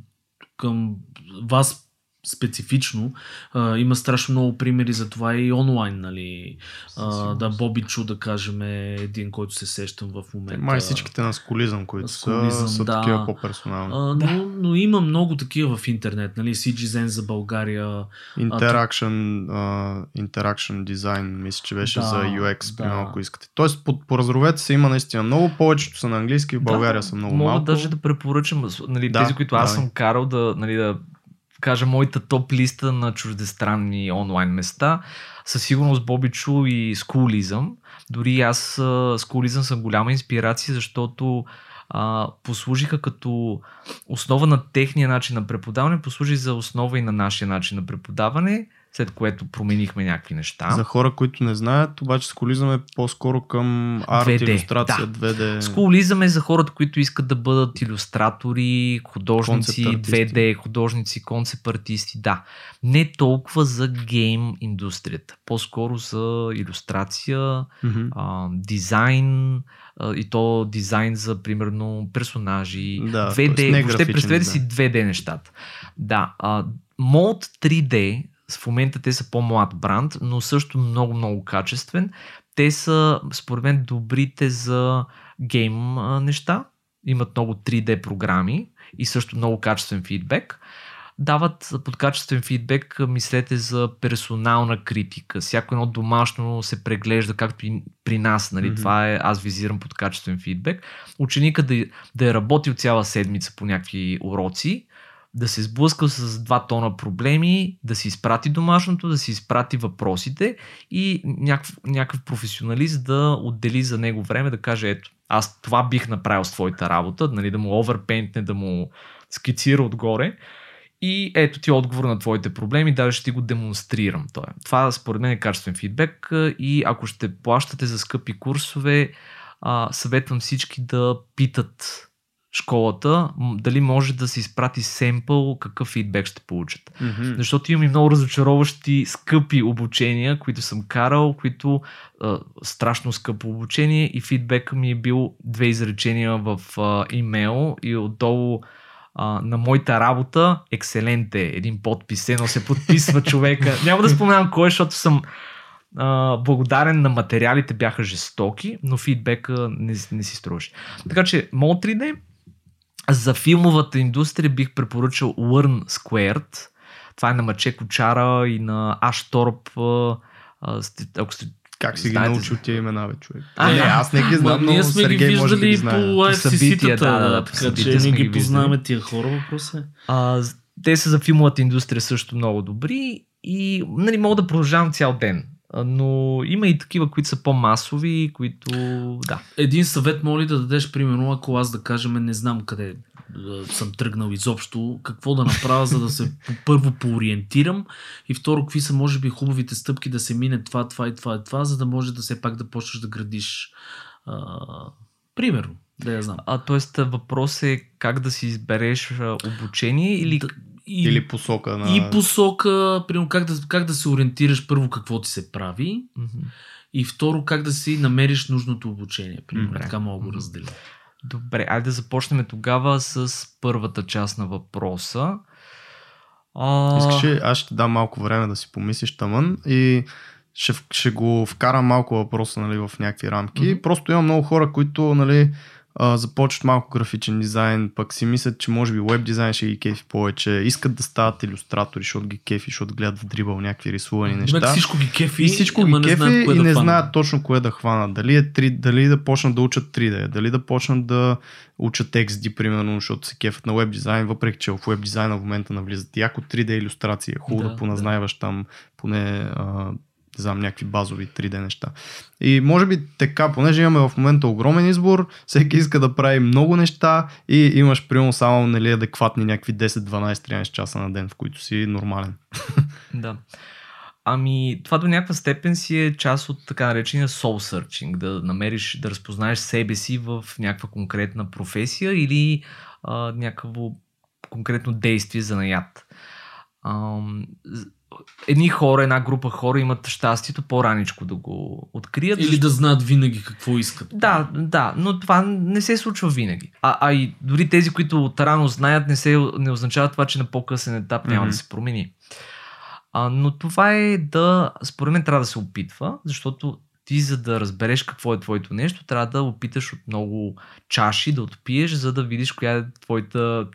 към вас специфично. А, има страшно много примери за това и онлайн, нали. А, да, Бобичо, да кажем, е един, който се сещам в момента. Май всичките на скулизъм, които Скулизъм, са, са да. такива по-персонални. А, но, но има много такива в интернет, нали, CGZen за България. Interaction, uh, interaction design, мисля, че беше Да, за UX, да. да. ако искате. Тоест, по, по разровете се има наистина много, повечето са на английски, в България да, са много мога малко. даже да препоръчам нали, Да, тези, които аз давай. съм карал да, нали, да кажа моята топ листа на чуждестранни онлайн места. Със сигурност Бобичо и Скулизъм. Дори аз Скулизъм съм голяма инспирация, защото а, послужиха като основа на техния начин на преподаване, послужи за основа и на нашия начин на преподаване, след което променихме някакви неща. За хора, които не знаят, обаче скулизъм е по-скоро към арт, 2D, иллюстрация, да. 2D. Скулизъм е за хората, които искат да бъдат иллюстратори, художници, Концепт артисти. 2D, художници, концепт артисти. Да, не толкова за гейм индустрията, по-скоро за иллюстрация, Мгм. а, дизайн а, и то дизайн за примерно персонажи, Да, 2D, тоест не въобще представете си дизайн. 2D нещата. Да, а, Mode 3D, в момента те са по-млад бранд, но също много-много качествен. Те са, според мен, добрите за гейм неща. Имат много 3D програми и също много качествен фидбек. Дават под качествен фидбек, мислете за персонална критика. Всяко едно домашно се преглежда, както и при нас. Нали? Мгм. Това е, аз визирам под качествен фидбек. Ученика да, да е работил цяла седмица по някакви уроци, да се сблъска с два тона проблеми, да си изпрати домашното, да си изпрати въпросите и някакъв, някакъв професионалист да отдели за него време да каже, ето, аз това бих направил с твоята работа, нали, да му оверпейнтне, да му скицира отгоре. И ето ти отговор на твоите проблеми, даже ще ти го демонстрирам. Това, това според мен е качествен фидбек и ако ще плащате за скъпи курсове, а, съветвам всички да питат школата дали може да се изпрати семпъл, какъв фидбек ще получат. Мгм. Защото имам и много разочароващи, скъпи обучения, които съм карал, които а, страшно скъпо обучение и фидбека ми е бил две изречения в а, имейл и отдолу а, на моята работа екселенте, един подпис, едно се подписва човека. Няма да споменавам кой, защото съм а, благодарен на материалите, бяха жестоки, но фидбека не, не си струваше. Така че, Mall 3D, за филмовата индустрия бих препоръчал Learn Squared. Това е на Маче Кочара и на Аш Торп. Ако сте Как си ги Знаете научил за- тия имена, бе, човек? А, не, аз не ги знам, но ние сме Сергей ги може да ги виждали по FCC-тата, да, да, така че ние ги ги виждали. познаваме тия хора, въпрос е. А, те са за филмовата индустрия също много добри и нали, мога да продължавам цял ден. Но има и такива, които са по-масови, които... Да. Един съвет моли да дадеш, примерно, ако аз да кажем не знам къде съм тръгнал изобщо, какво да направя, за да се първо поориентирам и второ, какви са може би хубавите стъпки да се мине това, това и това и това, за да може да все пак да почнеш да градиш а, примерно, да я знам. А, тоест въпрос е как да си избереш обучение или... И, Или посока на... и посока, примерно, как да, как да се ориентираш първо какво ти се прави Мгм. и второ как да си намериш нужното обучение. Примерно, Добре. така мога да го разделя. Добре, айде да започнем тогава с първата част на въпроса. А... Искаш ли, аз ще ти дам малко време да си помислиш тамън и ще, ще го вкарам малко въпроса нали, в някакви рамки. Mm-hmm. Просто има много хора, които нали, а, започват малко графичен дизайн, пък си мислят, че може би веб дизайн ще ги кефи повече, искат да стават иллюстратори, защото ги кефи, защото гледат в дрибъл някакви рисувани неща. Демек всичко ги кефи, И всичко ги не кефи кое и да не знаят точно кое да хванат. Дали, е 3, дали да почнат да учат 3D, дали да почнат да учат XD, примерно, защото се кефят на веб дизайн, въпреки че в веб дизайна в момента навлизат яко 3D иллюстрации. Е хубаво Да, да, да поназнайваш там поне а, не знам, някакви базови 3D неща. И може би така, понеже имаме в момента огромен избор, всеки иска да прави много неща и имаш примерно само нали, адекватни някакви 10, 12, 13 часа на ден, в които си нормален. Да. Ами, това до някаква степен си е част от така наречения soul searching, да намериш, да разпознаеш себе си в някаква конкретна професия или а, някакво конкретно действие за наят. Едни хора, една група хора имат щастието по-раничко да го открият. Или да знаят винаги какво искат. Да, да, но това не се случва винаги. А, а и дори тези, които от рано знаят, не, се, не означава това, че на по-късен етап няма Мгм. да се промени. А, но това е да, според мен трябва да се опитва, защото ти за да разбереш какво е твоето нещо, трябва да опиташ от много чаши да отпиеш, за да видиш коя е твоята,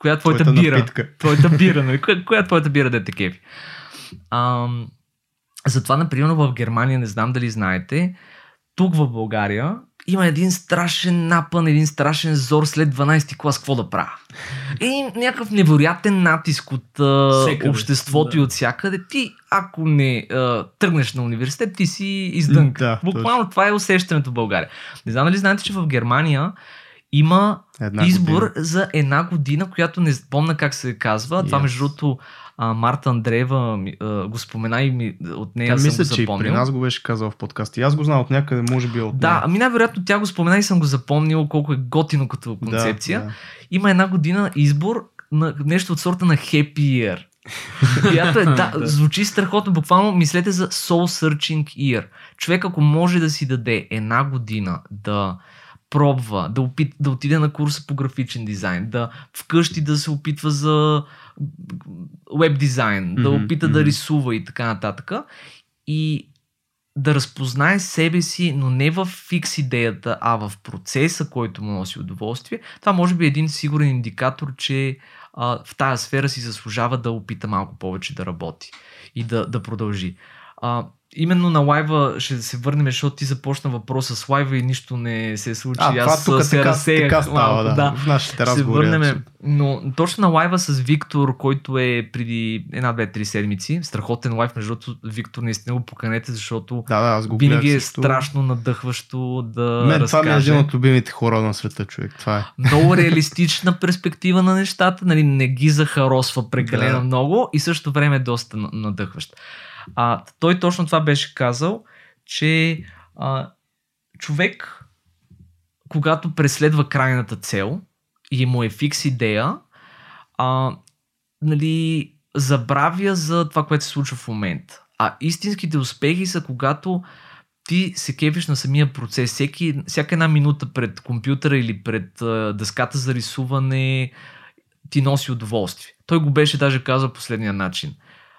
коя е твоята, Твоята бира. напитка. Твоята бира, нали? Коя, коя е твоята бира да те кефи? Ам, затова, например, в Германия, не знам дали знаете, тук в България има един страшен напън, един страшен зор след 12 клас, какво да правя? И някакъв невероятен натиск от а, Всекъде, обществото да. и от всякъде. Ти, ако не а, тръгнеш на университет, ти си издънка. Да, Буквално това е усещането в България. Не знам дали знаете, че в Германия има Една избор година. за една година, която не помня как се казва. Това, Yes. между другото, а, Марта Андреева а, го спомена и ми, от нея Тя съм мисля, го че запомнил. при нас го беше казал в подкаст. И аз го знам от някъде, може би от Да, нея. ами най-вероятно тя го спомена и съм го запомнил колко е готино като концепция. Да, да. Има една година избор на нещо от сорта на Happy Year. Която е, да, Да. звучи страхотно. Буквално мислете за Soul Searching Year. Човек, ако може да си даде една година да пробва, да, опит, да отиде на курса по графичен дизайн, да вкъщи да се опитва за веб дизайн, да Мгм, опита да мгм. рисува и така нататък. И да разпознае себе си, но не в фикс идеята, а в процеса, който му носи удоволствие, това може би е един сигурен индикатор, че а, в тази сфера си заслужава да опита малко повече да работи и да, да продължи. А, именно на лайва ще се върнем, защото ти започна въпроса с лайва и нищо не се случи. А, това Аз тук се така, разсеях така става, да. да. В нашите Ще се разговори. върнем. Но точно на лайва с Виктор, който е преди една, две, три седмици, страхотен лайв, между другото, Виктор наистина го поканете, защото Да, да, аз го винаги е също. страшно надъхващо да Мен разкаже. това ми е един от любимите хора на света, човек. Това е. Много реалистична перспектива на нещата, нали, не ги захаросва прекалено Да. много и също време е доста на- надъхващ. А, той точно това беше казал, че а, човек когато преследва крайната цел и му е фикс идея, а, нали, забравя за това, което се случва в момента. А истинските успехи са когато ти се кефиш на самия процес. Всеки, всяка една минута пред компютъра или пред а, дъската за рисуване ти носи удоволствие. Той го беше даже казал последния начин.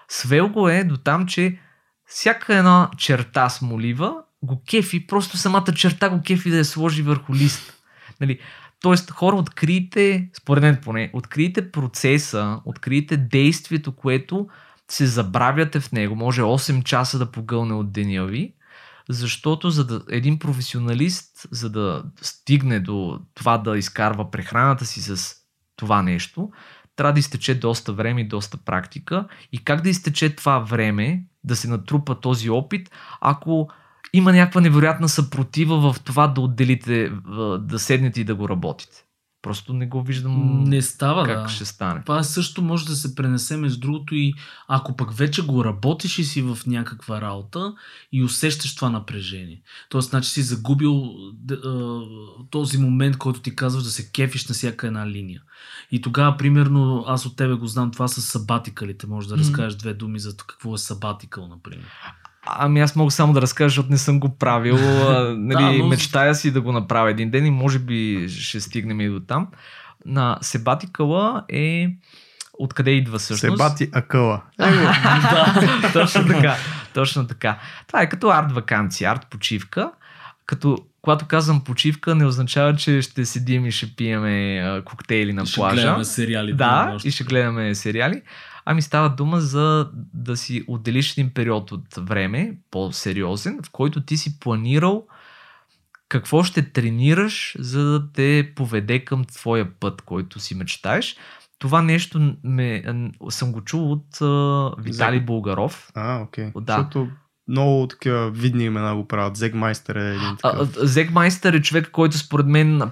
Свел го е до там, че всяка една черта с молива го кефи, просто самата черта го кефи да я сложи върху лист. Нали? Тоест, хора, открийте, според мен поне, открийте процеса, открийте действието, което се забравяте в него. Може 8 часа да погълне от деня ви, защото за да, един професионалист, за да стигне до това да изкарва прехраната си с това нещо, трябва да изтече доста време и доста практика. И как да изтече това време, да се натрупа този опит, ако има някаква невероятна съпротива в това да отделите, да седнете и да го работите. Просто не го виждам Не става, как да. ще стане. Това също може да се пренесе между другото и ако пък вече го работиш и си в някаква работа и усещаш това напрежение. Тоест, значи си загубил този момент, който ти казваш да се кефиш на всяка една линия. И тогава, примерно, аз от тебе го знам това с сабатикалите. Може да разкажеш две думи за какво е сабатикъл, например. Ами аз мога само да разкажа, защото не съм го правил. Нали, Да, но- Мечтая си да го направя един ден и може би ще стигнем и до там. На Себатикъла е откъде идва всъщност. Себати Акъла. да, точно така. Точно така. Това е като арт вакансия, арт почивка. Като когато казвам почивка, не означава, че ще седим и ще пиеме а, коктейли на И ще плажа. гледаме сериали. Да, и ще гледаме сериали. Ами става дума за да си отделиш един период от време, по-сериозен, в който ти си планирал какво ще тренираш, за да те поведе към твоя път, който си мечтаеш. Това нещо ме, съм го чул от а, Виталий Зек. Булгаров. А, окей. Да. Защото много такива видни имена го правят. Зегмайстер е един такъв. а, Зек Майстър е човек, който според мен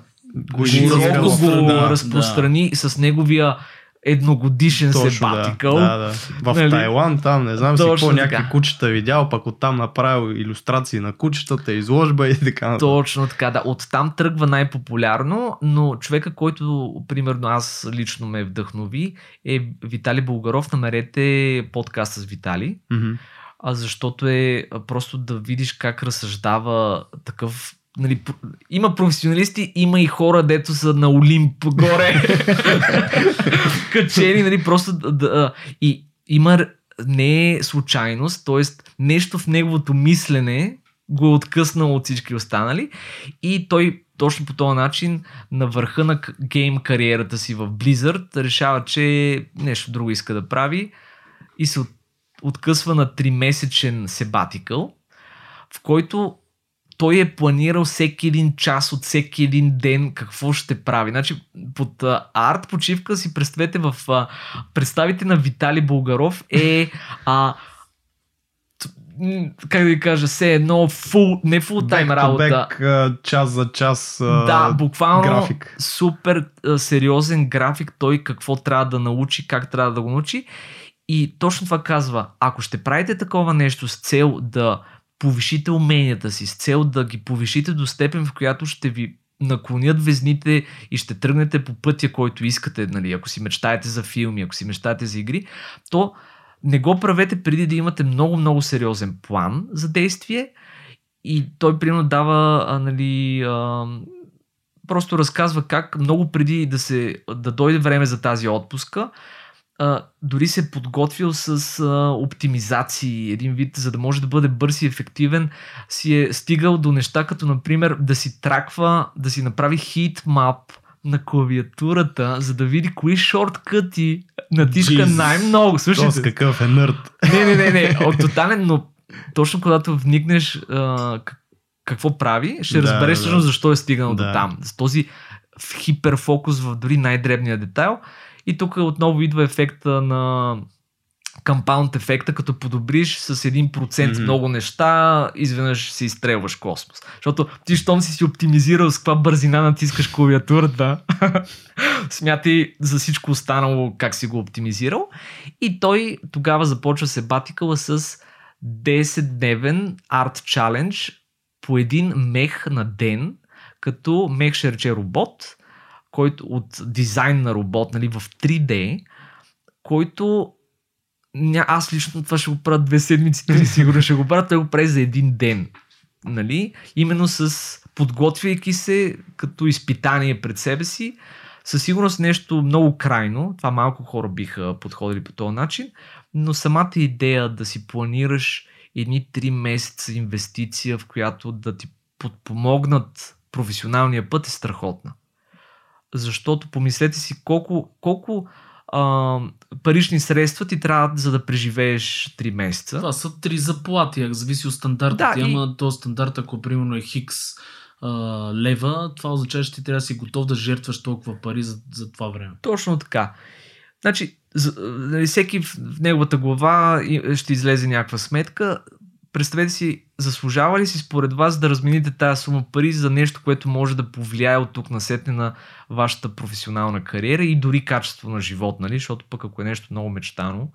Го широко инициирал. го Да, разпространи с неговия едногодишен Точно, себатикъл. Да, да. В Нали? Тайланд, там не знам си Точно какво, някакви така. кучета видял, пък оттам направил иллюстрации на кучетата, изложба и така нататък. Точно така, да. Оттам тръгва най-популярно, но човека, който, примерно, аз лично ме вдъхнови, е Витали Българов. Намерете подкаст с Витали, а защото е просто да видиш как разсъждава такъв Нали, има професионалисти, има и хора, дето са на Олимп горе. Качени, нали, просто да, и има не е случайност, т.е. нещо в неговото мислене го е откъснало от всички останали и той точно по този начин на върха на гейм кариерата си в Blizzard решава, че нещо друго иска да прави и се от, откъсва на 3-месечен себатикъл, в който той е планирал всеки един час от всеки един ден какво ще прави. Значи под а, арт почивка си представете в а, представите на Витали Болгаров е а, как да ви кажа, все едно фул, не фул тайм работа. back, час за час Да, буквално график. супер сериозен график, той какво трябва да научи, как трябва да го научи. И точно това казва, ако ще правите такова нещо с цел да повишите уменията си, с цел да ги повишите до степен, в която ще ви наклонят везните и ще тръгнете по пътя, който искате, нали, ако си мечтаете за филми, ако си мечтаете за игри, то не го правете преди да имате много-много сериозен план за действие и той примерно дава а, нали, а, просто разказва как много преди да, се, да дойде време за тази отпуска, а, дори се е подготвил с а, оптимизации, един вид, за да може да бъде бърз и ефективен, си е стигал до неща, като например да си траква, да си направи хитмап на клавиатурата, за да види кои шорткъти натиска най-много. Слушайте, какъв е нърд. не, не, не, не, от тотален, но точно когато вникнеш а, какво прави, ще Да, разбереш да. всъщност защо е стигнал Да. до там. С този хиперфокус в дори най-дребния детайл. И тук отново идва ефекта на компаунд ефекта, като подобриш с 1% Мгм. много неща, изведнъж се изстрелваш космос. Защото ти, щом си си оптимизирал с каква бързина натискаш клавиатурата, смятай за всичко останало как си го оптимизирал. И той тогава започва се батикала с 10-дневен арт чалендж по един мех на ден, като мех ще рече робот, който от дизайн на робот нали, в 3D, който ня, аз лично това ще го правя две седмици, три сигурно ще го правя, той го прави за един ден. Нали? Именно с подготвяйки се като изпитание пред себе си, със сигурност нещо много крайно, това малко хора биха подходили по този начин, но самата идея да си планираш едни 3 месеца инвестиция, в която да ти подпомогнат професионалния път е страхотна. Защото помислете си колко, колко а, парични средства ти трябва за да преживееш 3 месеца. Това са три заплати, зависи от стандарта. Да, ти, и- Ама то стандарт, ако примерно е хикс а, лева, това означава, че ти трябва да си готов да жертваш толкова пари за, за това време. Точно така. Значи, за- нали, всеки в неговата глава ще излезе някаква сметка. Представете си, заслужава ли си според вас да размените тази сума пари за нещо, което може да повлияе от тук насетне на вашата професионална кариера и дори качество на живот, нали? Защото пък ако е нещо много мечтано,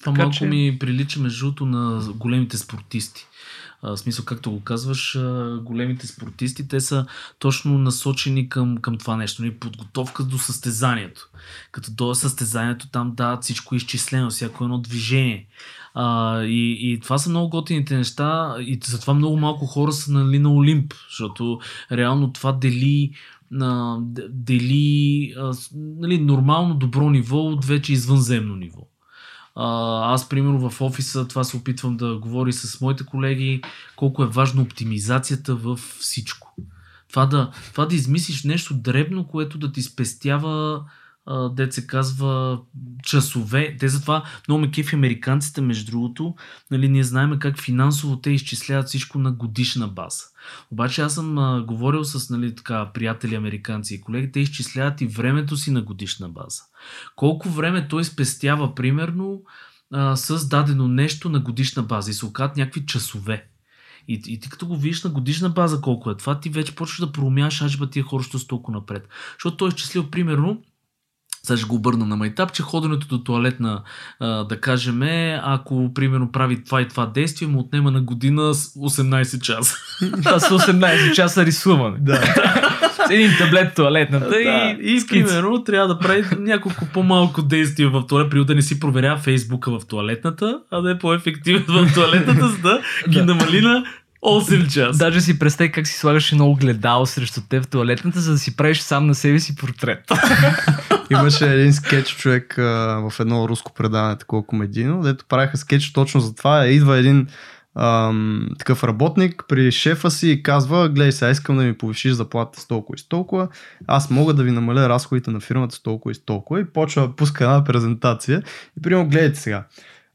Това малко че- ми прилича между на големите спортисти. В смисъл, както го казваш, големите спортисти, те са точно насочени към, към това нещо. Нали? Подготовка до състезанието. Като до състезанието там дават всичко изчислено, всяко едно движение. А, и, и това са много готините неща и затова много малко хора са нали, на Олимп, защото реално това дели а, дели а, нали, нормално добро ниво от вече извънземно ниво. Аз, примерно, в офиса това се опитвам да говоря с моите колеги, колко е важно оптимизацията в всичко. Това да, това да измислиш нещо дребно, което да ти спестява, дет се казва, часове. Те затова много ме кефи американците, между другото. Нали, ние знаем как финансово те изчисляват всичко на годишна база. Обаче аз съм а, говорил с нали, така, приятели американци и колеги, те изчисляват и времето си на годишна база. Колко време той спестява, примерно, а, с дадено нещо на годишна база и се оказват някакви часове. И, и ти като го видиш на годишна база колко е това, ти вече почваш да проумяваш, аджба тия хора са толкова напред. Защото той е изчислил, примерно, сега ще го обърна на майтап, че ходенето до туалетна, а, да кажем, е, ако примерно прави това и това действие, му отнема на година с 18 часа. това са 18 часа рисуване. Да. С един таблет в туалетната Да, и, и примерно трябва да прави няколко по-малко действия в туалет, при да не си проверява фейсбука в туалетната, а да е по-ефективен в туалетната, за да ги намали на 8 часа. Даже си представи как си слагаш едно огледало срещу теб в туалетната, за да си правиш сам на себе си портрет. Имаше един скетч човек а, в едно руско предаване, такова комедийно, дето правиха скетч точно за това. Идва един ам, такъв работник при шефа си и казва, гледай сега, искам да ми повишиш заплатата с толкова и с толкова, аз мога да ви намаля разходите на фирмата с толкова и с толкова и почва да пуска една презентация и примерно гледайте сега,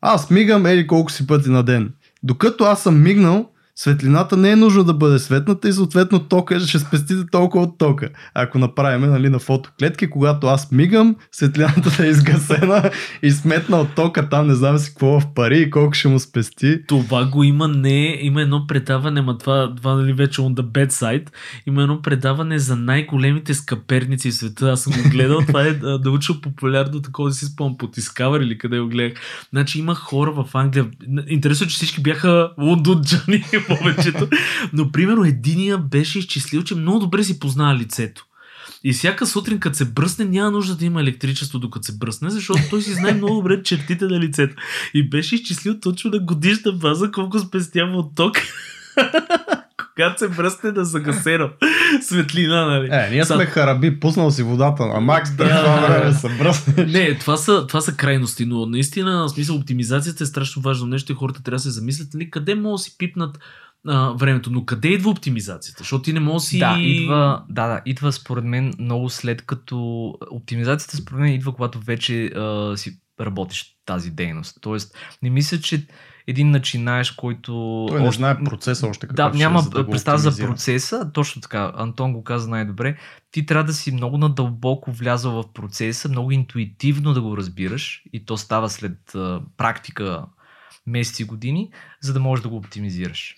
аз мигам еди колко си пъти на ден. Докато аз съм мигнал, светлината не е нужно да бъде светната и съответно тока ще спестите толкова от тока. Ако направим нали, на фотоклетки, когато аз мигам, светлината е изгасена и сметна от тока там, не знам си какво в пари и колко ще му спести. Това го има не, има едно предаване, ма това, това нали вече on the bad side, има едно предаване за най-големите скъперници в света. Аз съм го гледал, това е научно популярно, такова да си спомням по Discovery или къде го гледах. Значи има хора в Англия, интересно, че всички бяха лондонджани повечето, но примерно единия беше изчислил, че много добре си познава лицето. И всяка сутрин, като се бръсне, няма нужда да има електричество докато се бръсне, защото той си знае много добре чертите на лицето. И беше изчислил точно на годишна база колко спестява от ток. Когато се бръсне да загасено светлина, нали? Е, ние Са- сме хараби, пуснал си водата на Макс, Да. това време се бръсне. Не, това са, това са крайности, но наистина, в смисъл, оптимизацията е страшно важно нещо и хората трябва да се замислят, нали, къде могат да си пипнат а, времето, но къде идва оптимизацията? Защото ти не можеш да си... Да, идва, да, да, идва според мен много след като оптимизацията според мен идва, когато вече а, си работиш тази дейност. Тоест, не мисля, че един начинаеш, който... Той не още- знае процеса още какъв Да, ще е, няма за да го представа за процеса. Точно така. Антон го каза най-добре. Ти трябва да си много надълбоко влязъл в процеса, много интуитивно да го разбираш и то става след а, практика месеци години, за да можеш да го оптимизираш.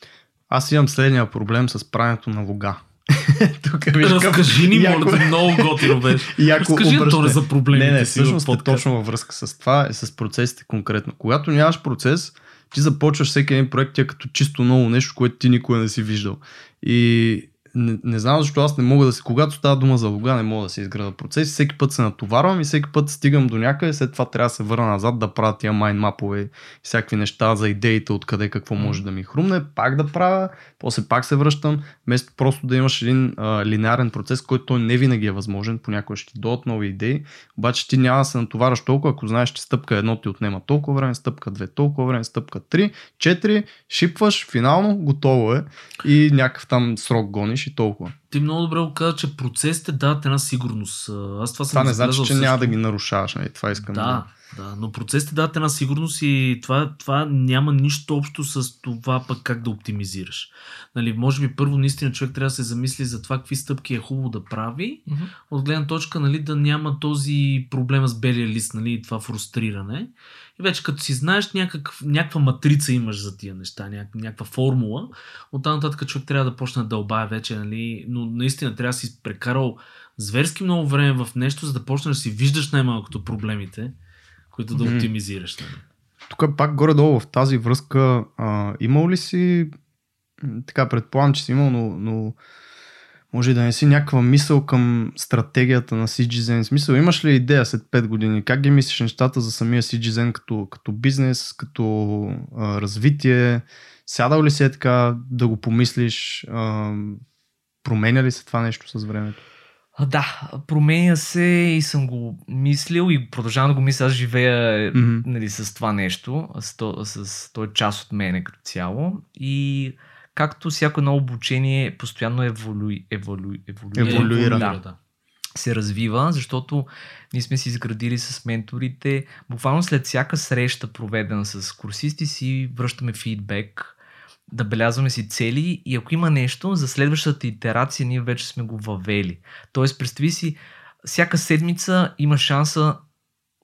Аз имам следния проблем с прането на луга. Тук виж Разкажи ни, яко- моля много готино беше. яко Разкажи. Антоне, за проблемите Не, не, си всъщност е точно във връзка с това е с процесите конкретно. Когато нямаш процес, ти започваш всеки един проект, тя като чисто ново нещо, което ти никога не си виждал. И не, не знам защо аз не мога да се, когато става дума за лога, не мога да се изграда процес. Всеки път се натоварвам и всеки път стигам до някъде, след това трябва да се върна назад да правя тия майн мапове и всякакви неща за идеите, откъде какво може да ми хрумне, пак да правя, после пак се връщам, вместо просто да имаш един а, линеарен процес, който той не винаги е възможен, понякога ще ти дойдат нови идеи, обаче ти няма да се натовараш толкова, ако знаеш, че стъпка едно ти отнема толкова време, стъпка две толкова време, стъпка три, четири, шипваш, финално готово е и някакъв там срок гониш и толкова. Ти много добре го каза, че процесите дават една сигурност. Аз това, съм Това не значи, че също. няма да ги нарушаваш, нали? Това искам Да, да, но процесите дават една сигурност и това, това няма нищо общо с това пък как да оптимизираш. Нали, може би първо наистина човек трябва да се замисли за това какви стъпки е хубаво да прави, Мгм. от гледна точка нали, да няма този проблема с белия лист, нали, това фрустриране. И вече като си знаеш някакъв, някаква матрица имаш за тия неща, няк, някаква формула, оттам нататък човек трябва да почне да дълбае вече, нали, но наистина трябва да си прекарал зверски много време в нещо, за да почнеш да си виждаш най-малкото проблемите, които да оптимизираш. Нали. Тук пак горе-долу в тази връзка, а, имал ли си, така предполагам, че си имал, но, но може да не си някаква мисъл към стратегията на CGZen. Смисъл, имаш ли идея след 5 години? Как ги мислиш нещата за самия CGZen като, като бизнес, като а, развитие? Сядал ли си е така да го помислиш? А, променя ли се това нещо с времето? Да, променя се и съм го мислил и продължавам да го мисля. Аз живея Мгм. нали, с това нещо, с, то, с той част от мене като цяло. И както всяко едно обучение постоянно еволю, еволю, еволюира, Еволюира. да, да. се развива, защото ние сме си изградили с менторите. Буквално след всяка среща, проведена с курсисти, си връщаме фидбек, да белязваме си цели и ако има нещо, за следващата итерация ние вече сме го въвели. Тоест, представи си, всяка седмица има шанса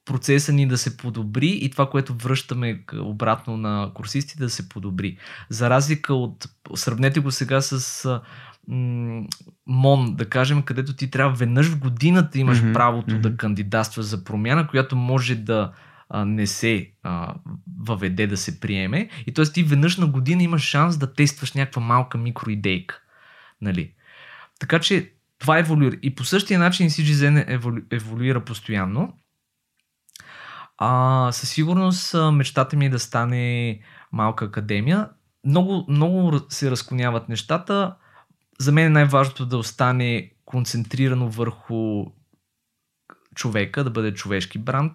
процеса ни да се подобри и това, което връщаме обратно на курсистите да се подобри. За разлика от, сравнете го сега с м, МОН, да кажем, където ти трябва веднъж в годината имаш Мгм, правото мгм. да кандидатстваш за промяна, която може да а, не се а, въведе да се приеме. И т.е. ти веднъж на година имаш шанс да тестваш някаква малка микроидейка. Нали? Така че това еволюира. И по същия начин CGZN еволю, еволюира постоянно. А, със сигурност мечтата ми е да стане малка академия. Много, много се разклоняват нещата. За мен е най-важното да остане концентрирано върху човека, да бъде човешки бранд,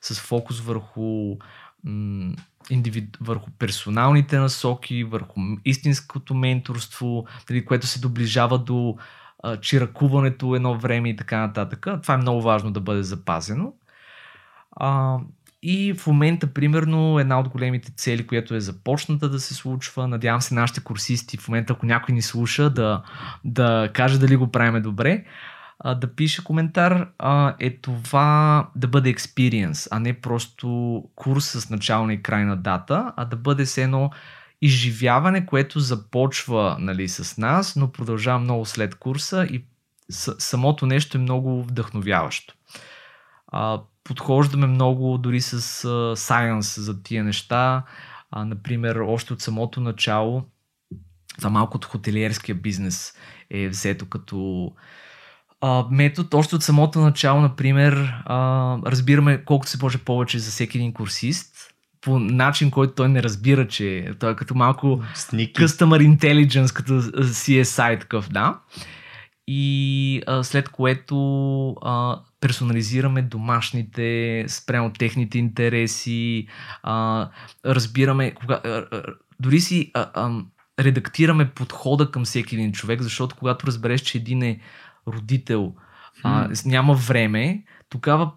с фокус върху, м, индивид, върху персоналните насоки, върху истинското менторство, нали, което се доближава до а, чиракуването едно време и така нататък. Това е много важно да бъде запазено. А, и в момента, примерно, една от големите цели, която е започната да се случва, надявам се нашите курсисти, в момента, ако някой ни слуша, да, да каже дали го правиме добре, а, да пише коментар, а, е това да бъде experience, а не просто курс с начална и крайна дата, а да бъде с едно изживяване, което започва нали, с нас, но продължава много след курса и самото нещо е много вдъхновяващо. А, подхождаме много дори с science за тия неща. А, например, още от самото начало, това малко от хотелиерския бизнес е взето като а, метод. Още от самото начало, например, а, разбираме колкото се може повече за всеки един курсист, по начин, който той не разбира, че той е като малко Сники. Customer Intelligence, като CSI такъв, да. И а, след което а, персонализираме домашните спрямо техните интереси, а, разбираме, кога, а, а, дори си а, а, редактираме подхода към всеки един човек, защото когато разбереш, че един е родител, а, няма време, тогава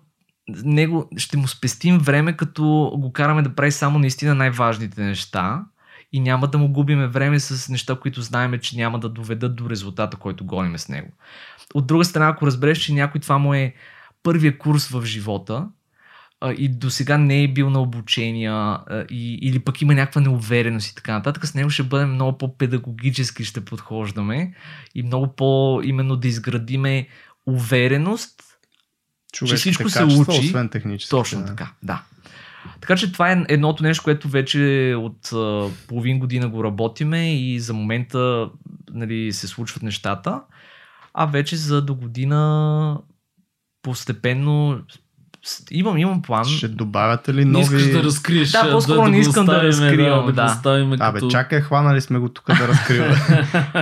него ще му спестим време, като го караме да прави само наистина най-важните неща и няма да му губиме време с неща, които знаем, че няма да доведат до резултата, който гоним с него. От друга страна, ако разбереш, че някой това му е първия курс в живота а, и до сега не е бил на обучения а, и, или пък има някаква неувереност и така нататък, с него ще бъдем много по-педагогически, ще подхождаме и много по- именно да изградиме увереност, Човешките всичко се качества, учи. Освен технически. точно така, да. Така че това е едното нещо, което вече от а, половин година го работиме и за момента нали, се случват нещата, а вече за до година постепенно имам, имам план. Ще добавяте ли Не нови... искаш да разкриеш. Да, по-скоро го не искам да разкривам, Да, да. оставим Абе, като... чакай, хванали сме го тук да разкриваме.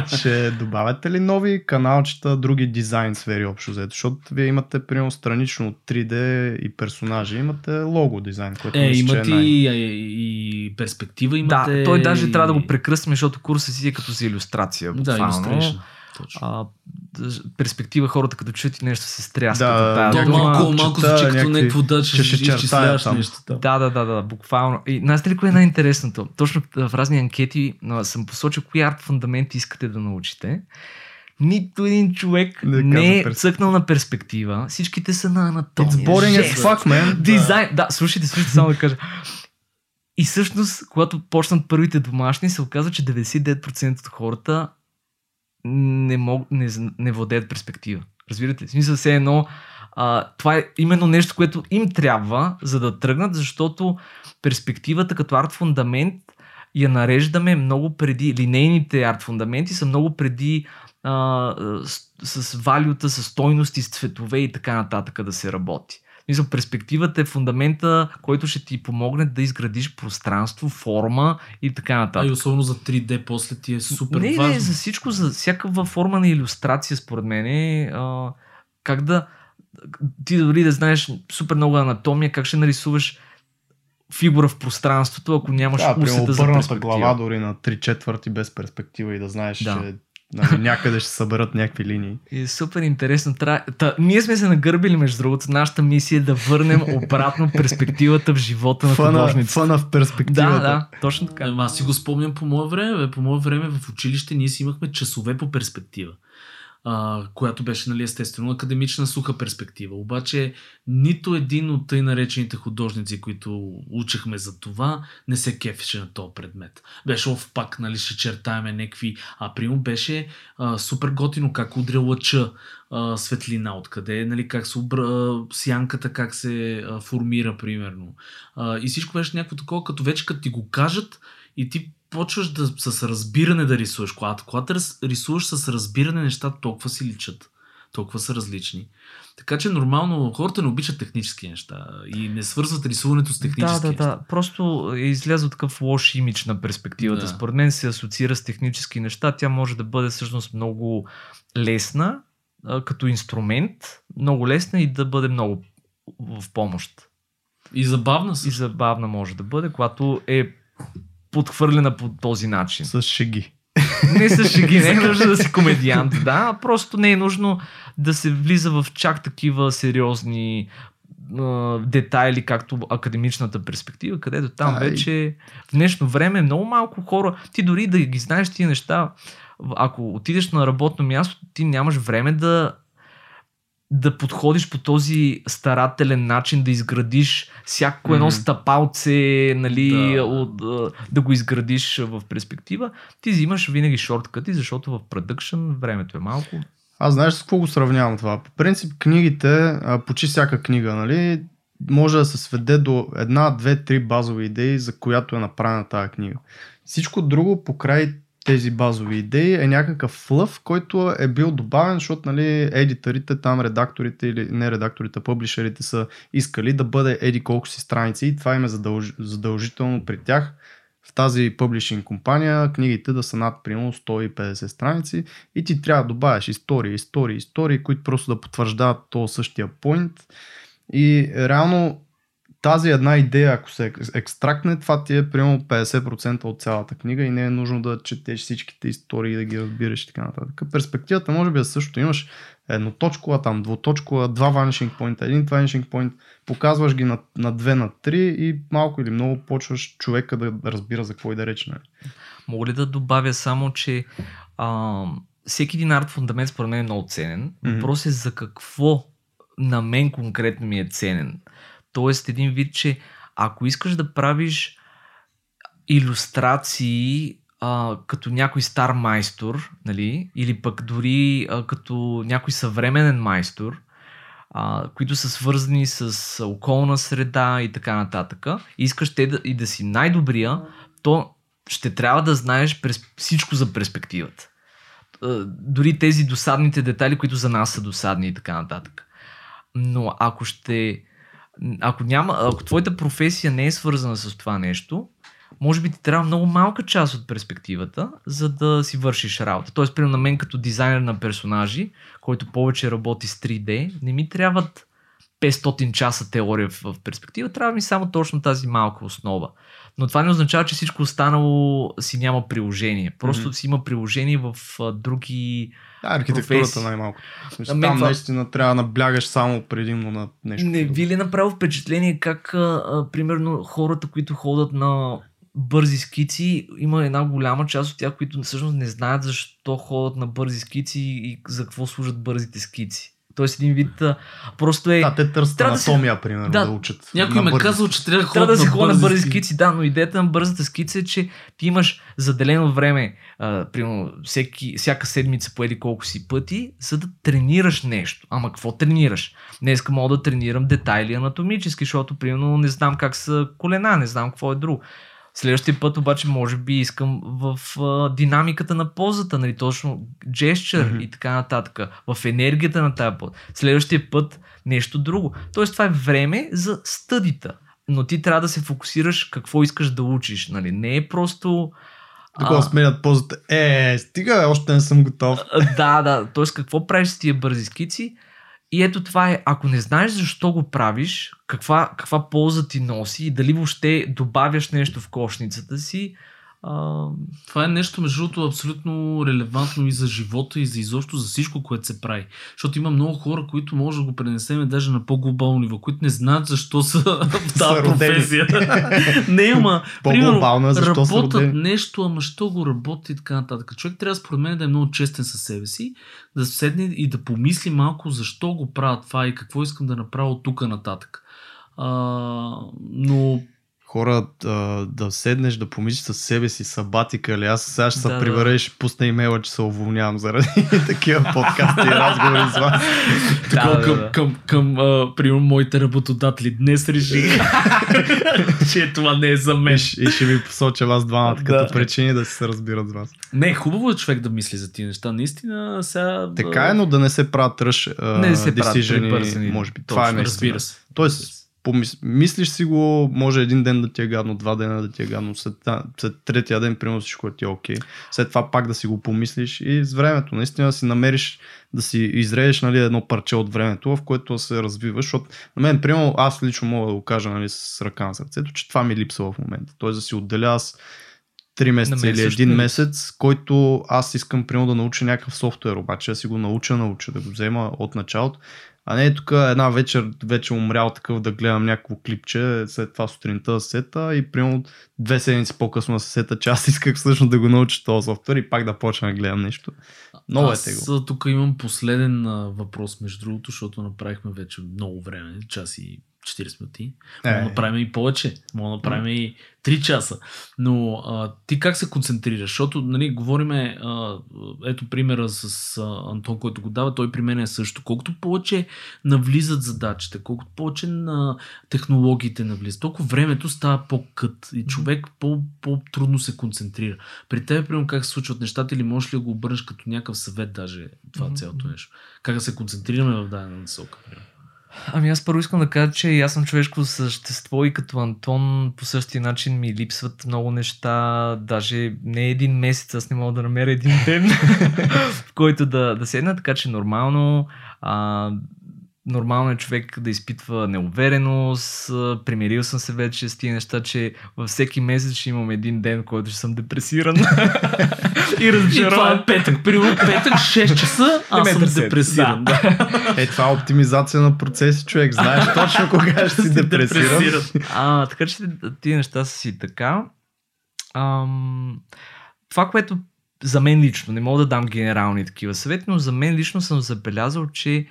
Ще добавяте ли нови каналчета, други дизайн сфери общо взето? Защото вие имате, примерно, странично от 3D и персонажи, имате лого дизайн, което Е, мисля, че имате е най- и, и, перспектива, имате... Да, той даже и... трябва да го прекръстим, защото курсът си е като за иллюстрация. Да, буквално. Точно. а, перспектива хората като чуят и нещо се стряскат Да, някакви- дума. малко, малко чета звучи като някакво да, че ще изчисляваш нещо. Да. Да, да, да, да, буквално. И знаете ли кое е най-интересното? Точно в разни анкети съм посочил кои арт фундаменти искате да научите. Нито един човек Не не, е цъкнал на перспектива. Всичките са на анатомия. It's boring as fuck, man. Дизайн. Да, слушайте, слушайте, само да кажа. И всъщност, когато почнат първите домашни, се оказва, че 99% от хората не, мог, не, не владеят перспектива. Разбирате? В смисъл все едно, а, това е именно нещо, което им трябва, за да тръгнат, защото перспективата като арт фундамент я нареждаме много преди, линейните арт фундаменти са много преди а, с, с валюта, с стойности, с цветове и така нататък да се работи. Мисля, перспективата е фундамента, който ще ти помогне да изградиш пространство, форма и така А нататък. и особено за 3D после ти е супер не, важно. не, за всичко, за всякаква форма на иллюстрация, според мен е а, как да ти дори да знаеш супер много анатомия, как ще нарисуваш фигура в пространството, ако нямаш Да, усета за перспектива. глава дори на 3 четвърти без перспектива и да знаеш, Да. че нали, някъде ще се съберат някакви линии. И супер интересно. Тра... Та, ние сме се нагърбили, между другото. Нашата мисия е да върнем обратно перспективата в живота на художниците. фъна в перспективата. Да, да, точно така. Ема, аз си го спомням по мое време. Бе. По мое време в училище ние си имахме часове по перспектива. А, която беше, нали, естествено, академична суха перспектива. Обаче нито един от тъй наречените художници, които учехме за това, не се кефеше на този предмет. Беше ов пак, нали, ще чертаеме някакви... А примо беше а, супер готино как удря лъча а, светлина, откъде, нали, как се обра... сянката, как се а, формира, примерно. А, и всичко беше някакво такова, като вече като ти го кажат и ти почваш да, с разбиране да рисуваш. Когато, когато рисуваш с разбиране, нещата толкова си личат. Толкова са различни. Така че нормално хората не обичат технически неща и не свързват рисуването с технически Да, да, неща. да. Просто е излязъл такъв лош имидж на перспективата. Да. Според мен се асоциира с технически неща. Тя може да бъде всъщност много лесна като инструмент, много лесна и да бъде много в помощ. И забавна И също. забавна може да бъде, когато е подхвърлена по този начин. С шеги. Не с шеги, не е нужно да си комедиант, да, просто не е нужно да се влиза в чак такива сериозни детайли, както академичната перспектива, където там Ай. вече в днешно време много малко хора, ти дори да ги знаеш тия неща, ако отидеш на работно място, ти нямаш време да да подходиш по този старателен начин, да изградиш всяко едно Мгм. стъпалце, нали, Да. от, да го изградиш в перспектива, ти взимаш винаги шорткъти, защото в продъкшн времето е малко. Аз знаеш с какво го сравнявам това? По принцип книгите, почти всяка книга, нали, може да се сведе до една, две, три базови идеи, за която е направена тази книга. Всичко друго покрай тези базови идеи е някакъв флъв, който е бил добавен, защото нали, едиторите, там редакторите или не редакторите, публишерите са искали да бъде еди колко си страници и това им е задълж... задължително при тях в тази публишинг компания книгите да са над примерно 150 страници и ти трябва да добавяш истории, истории, истории, които просто да потвърждават този същия поинт. И реално тази една идея, ако се ек- екстрактне, това ти е примерно 50% от цялата книга и не е нужно да четеш всичките истории, да ги разбираш и така нататък. Перспективата може би е същото. Имаш едноточкова, там двуточкова, два vanishing point, един vanishing point, показваш ги на, на две, на три и малко или много почваш човека да разбира за какво и да рече. Нали? Мога ли да добавя само, че а, всеки един арт фундамент според мен е много ценен. Въпрос е за какво на мен конкретно ми е ценен. Тоест един вид, че ако искаш да правиш иллюстрации а, като някой стар майстор, нали, или пък дори а, като някой съвременен майстор, а, които са свързани с околна среда и така нататък, искаш те да, и да си най-добрия, то ще трябва да знаеш през, всичко за перспективата. дори тези досадните детайли, които за нас са досадни и така нататък. Но ако ще. Ако, няма, ако твоята професия не е свързана с това нещо, може би ти трябва много малка част от перспективата, за да си вършиш работа. Тоест, примерно на мен като дизайнер на персонажи, който повече работи с 3D, не ми трябват 500 часа теория в, перспектива, трябва ми само точно тази малка основа. Но това не означава, че всичко останало си няма приложение. Просто mm-hmm. си има приложение в а, други. Да, архитектурата най-малко. Смисъл, мен там това- наистина трябва да наблягаш само предимно на нещо. Не ви ли направо впечатление как, а, а, примерно, хората, които ходят на бързи скици, има една голяма част от тях, които всъщност не знаят защо ходят на бързи скици и за какво служат бързите скици. Тоест един вид, а, просто е... Да, те търсят Трябва да се- анатомия, примерно, Да. да, учат. Някой ме казал, че трябва да Трябва да си ходя на бързи ски. скици, да, но идеята на бързата скица е, че ти имаш заделено време, а, примерно всеки, всяка седмица по еди колко си пъти, за да тренираш нещо. Ама какво тренираш? Днеска мога да тренирам детайли анатомически, защото примерно не знам как са колена, не знам какво е друго. Следващия път обаче може би искам в а, динамиката на позата, нали, точно джестчър Мгм. и така нататък, в енергията на тази поза. Следващия път нещо друго. Тоест това е време за стъдита. Но ти трябва да се фокусираш какво искаш да учиш. Нали? Не е просто... Такова сменят позата. Е, стига, още не съм готов. да, да. Тоест какво правиш с тия бързи скици? И ето това е, ако не знаеш защо го правиш, каква, каква полза ти носи и дали въобще добавяш нещо в кошницата си, а, Това е нещо, между другото, абсолютно релевантно и за живота, и за изобщо за всичко, което се прави. Защото има много хора, които може да го пренесем даже на по-глобално ниво, които не знаят защо са в тази професия. не, ама, примерно, защо работят нещо, ама що го работи и така нататък. Човек трябва според мен да е много честен със себе си, да седне и да помисли малко защо го правя това и какво искам да направя от тук нататък. А, но Хора, да, да седнеш, да помислиш със себе си, сабатика или аз сега ще се Да, да. прибера и ще пусна имейла, че се уволнявам заради такива подкасти и разговори с вас. Такова да, към, да. към, към а, примерно, моите работодатели. Днес реших, че това не е за И, мен. ще- и ще ви посоча вас двамата Да. като причини да си се разбират с вас. Не, хубаво е човек да мисли за тия неща. Наистина, сега... Така е, но да не се правят ръж Не да се правят може би. Точно, Това е наистина. Разбира се. Тоест, помис... мислиш си го, може един ден да ти е гадно, два дена да ти е гадно, след, след третия ден, примерно всичко ти е окей. След това пак да си го помислиш и с времето наистина да си намериш, да си изредеш нали, едно парче от времето, в което да се развиваш, защото на мен, примерно, аз лично мога да го кажа нали, с ръка на сърцето, че това ми липсва в момента. Тоест да си отделя аз 3 месеца или също един ми месец, който аз искам примерно да науча някакъв софтуер, обаче да си го науча, науча да го взема от началото. А не е тук една вечер, вече умрял такъв да гледам някакво клипче, след това сутринта да се сета и примерно две седмици по-късно да се сета, че аз исках всъщност да го науча този софтуер и пак да почна да гледам нещо. Много е Аз тегло. а, тук имам последен въпрос, между другото, защото направихме вече много време, час и 40 минути. Мога да Е. направим и повече. Мога да направим и 3 часа. Но а, ти как се концентрираш? Защото, нали, говориме, а, ето примера с а, Антон, който го дава, той при мен е също. Колкото повече навлизат задачите, колкото повече на технологиите навлизат, толкова времето става по-кът и човек по- по-трудно се концентрира. При теб, примерно, как се случват нещата или можеш ли да го обърнеш като някакъв съвет даже това цялото нещо? Как да се концентрираме в дадена насока? примерно? Ами аз първо искам да кажа, че аз съм човешко същество и като Антон по същия начин ми липсват много неща. Даже не един месец, аз не мога да намеря един ден, в който да, да седна, така че нормално. А, нормално е човек да изпитва неувереност. Примирил съм се вече с тия неща, че във всеки месец ще имам един ден, който ще съм депресиран. и И това разочарован. е петък. Примерно петък, 6 часа, аз съм депресиран. да. Е, това е оптимизация на процеси, човек. Знаеш точно кога ще си депресиран. А, така че тия неща са си така. Ам, това, което за мен лично, не мога да дам генерални такива съвети, но за мен лично съм забелязал, че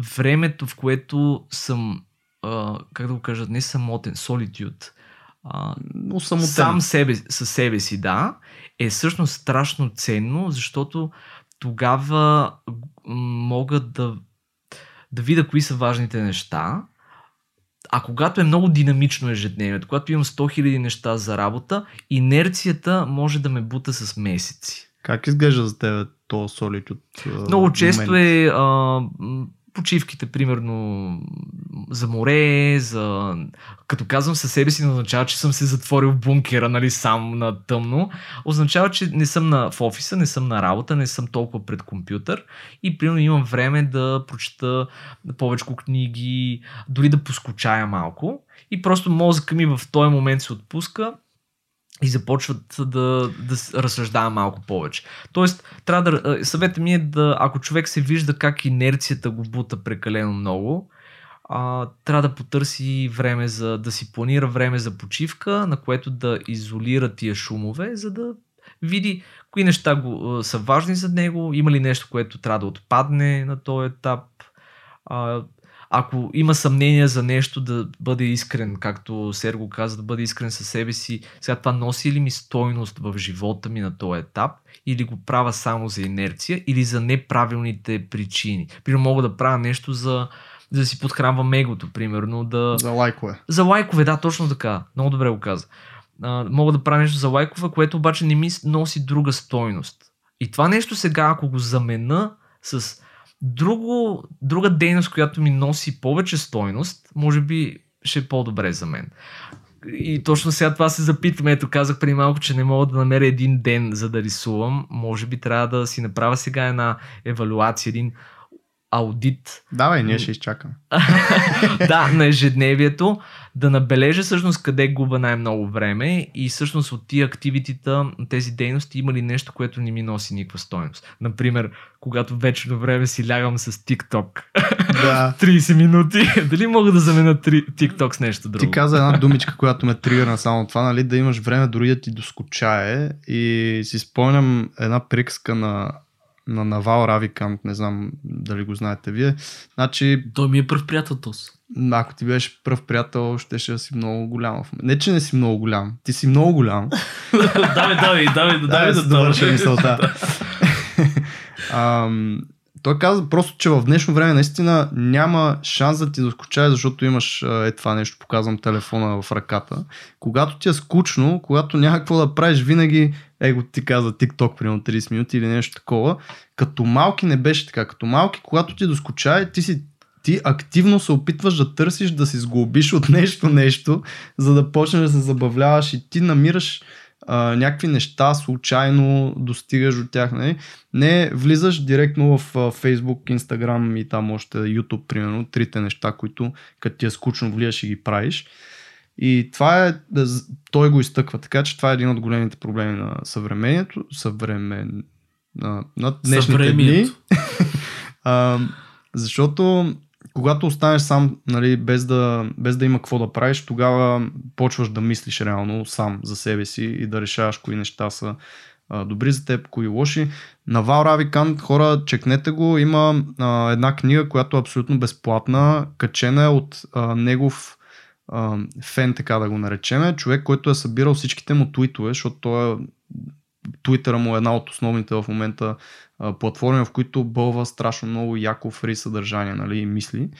времето, в което съм, а, как да го кажа, не самотен, solitude, а, Но самотен. сам себе, със себе си, да, е всъщност страшно ценно, защото тогава мога да, да видя кои са важните неща. А когато е много динамично ежедневието, когато имам 100 000 неща за работа, инерцията може да ме бута с месеци. Как изглежда за теб то солитуд. Много често е а, почивките, примерно за море, за... Като казвам със себе си, не означава, че съм се затворил в бункера, нали, сам на тъмно. Означава, че не съм на, в офиса, не съм на работа, не съм толкова пред компютър и примерно имам време да прочета повече книги, дори да поскучая малко. И просто мозъка ми в този момент се отпуска и започват да, да разсъждава малко повече. Тоест, трябва да, съветът ми е да, ако човек се вижда как инерцията го бута прекалено много, а, трябва да потърси време за, да си планира време за почивка, на което да изолира тия шумове, за да види кои неща го, са важни за него, има ли нещо, което трябва да отпадне на този етап. А, ако има съмнение за нещо, да бъде искрен, както Серго каза, да бъде искрен със себе си. Сега това носи ли ми стойност в живота ми на този етап или го правя само за инерция или за неправилните причини. Примерно мога да правя нещо за, за да си подхранвам егото, примерно да... За лайкове. За лайкове, да, точно така. Много добре го каза. А, мога да правя нещо за лайкове, което обаче не ми носи друга стойност. И това нещо сега, ако го замена с друго, друга дейност, която ми носи повече стойност, може би ще е по-добре за мен. И точно сега това се запитвам. Ето казах преди малко, че не мога да намеря един ден за да рисувам. Може би трябва да си направя сега една евалуация, един аудит Давай, ние ще изчакаме. да, на ежедневието, да набележа всъщност къде губа най-много време и всъщност от тия активитита, тези дейности има ли нещо, което не ми носи никаква стойност. Например, когато вечно време си лягам с TikTok Да. 30 минути, дали мога да заменя TikTok с нещо друго? Ти каза една думичка, която ме тригърна само това, нали, да имаш време дори да ти доскочае и си спомням една приказка на на Навал Равикант, не знам дали го знаете вие. Значи, Той ми е пръв приятел Тос. ако ти беше пръв приятел, ще да си много голям. Не, че не си много голям. Ти си много голям. давай, давай, давай, давай да довърша мисълта. Той каза просто, че в днешно време наистина няма шанс да ти доскочае, защото имаш е това нещо, показвам телефона в ръката. Когато ти е скучно, когато няма какво да правиш, винаги, его ти каза TikTok, примерно 30 минути или нещо такова. Като малки не беше така. Като малки, когато ти доскочае, ти си ти активно се опитваш да търсиш да си сглобиш от нещо нещо, за да почнеш да се забавляваш и ти намираш а, някакви неща, случайно достигаш до тях. Нали? Не влизаш директно в а, Facebook, Instagram и там още YouTube, примерно, трите неща, които като ти е скучно влияш и ги правиш. И това е, той го изтъква, така че това е един от големите проблеми на съвремението, съвремен, на, на днешните дни. А, защото когато останеш сам, нали, без, да, без да има какво да правиш, тогава почваш да мислиш реално сам за себе си и да решаваш кои неща са а, добри за теб, кои лоши. На Вал Равикант, хора, чекнете го, има а, една книга, която е абсолютно безплатна, качена е от а, негов фен, така да го наречеме, човек, който е събирал всичките му твитове, защото той е Твитъра му е една от основните в момента а, платформи, в които бълва страшно много яко фри съдържание нали, и мисли.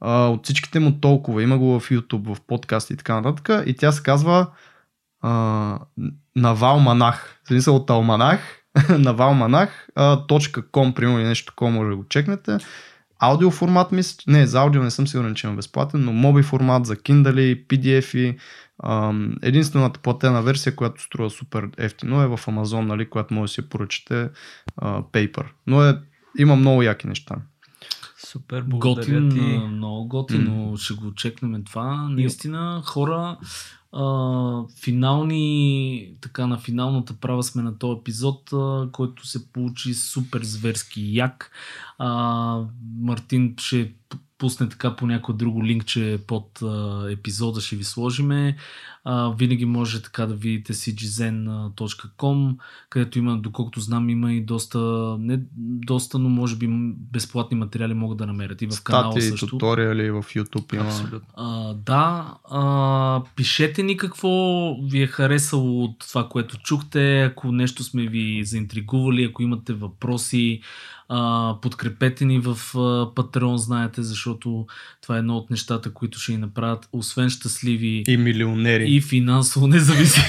А, от всичките му толкова. Има го в YouTube, в подкаст и така нататък. И тя се казва а, Навал Манах. Смисъл от Алманах. Навал Манах. а, .com, примерно нещо такова може да го чекнете. Аудио формат, мисля, не, за аудио не съм сигурен, че има безплатен, но моби формат за Kindle, PDF-и. Ам, единствената платена версия, която струва супер ефтино е в Amazon, нали, която може да си поръчате а, Paper. Но е, има много яки неща. Супер, благодаря Готин, ти. много готино, ще го чекнем това. Наистина, хора, а, финални, така на финалната права сме на този епизод, а, който се получи супер зверски як. А, Мартин ще пусне така по някой друго линкче под а, епизода, ще ви сложиме. А, винаги може така да видите cgzen.com, където има, доколкото знам, има и доста, не доста, но може би безплатни материали могат да намерят и в канала Статии, също. туториали в YouTube има. Абсолютно. А, да, а, пишете ни какво ви е харесало от това, което чухте, ако нещо сме ви заинтригували, ако имате въпроси, а, подкрепете ни в Patreon, знаете, защото това е едно от нещата, които ще ни направят, освен щастливи И милионери. и финансово независими.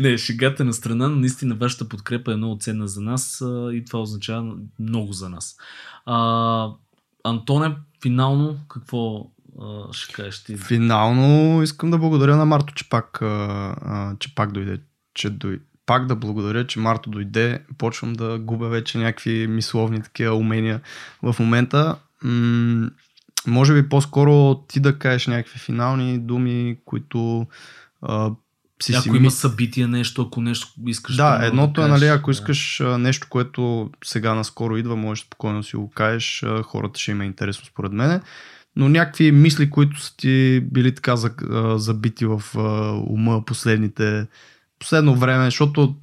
не, шегата на страна, но наистина вашата подкрепа е много ценна за нас а, и това означава много за нас. А, Антоне, финално какво а, ще кажеш ти? Финално искам да благодаря на Марто, че пак, а, че пак дойде. Че дой... Пак да благодаря, че Марто дойде. Почвам да губя вече някакви мисловни такива умения в момента. М- може би по-скоро ти да кажеш някакви финални думи, които а, си ако си има мис... събитие, нещо, ако нещо искаш да, да едното да е, нали, ако искаш да. нещо, което сега наскоро идва, можеш спокойно да си го кажеш, хората ще има интересно според мен. Но някакви мисли, които са ти били така забити в ума последните последно време, защото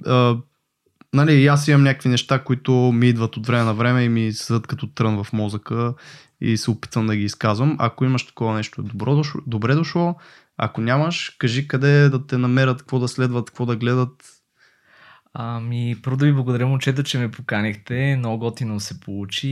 нали, и аз имам някакви неща, които ми идват от време на време и ми седат като трън в мозъка и се опитвам да ги изказвам. Ако имаш такова нещо, добро дошло, добре дошло. Ако нямаш, кажи къде да те намерят, какво да следват, какво да гледат. Ами, първо да ви благодаря, момчета, че ме поканихте. Много готино се получи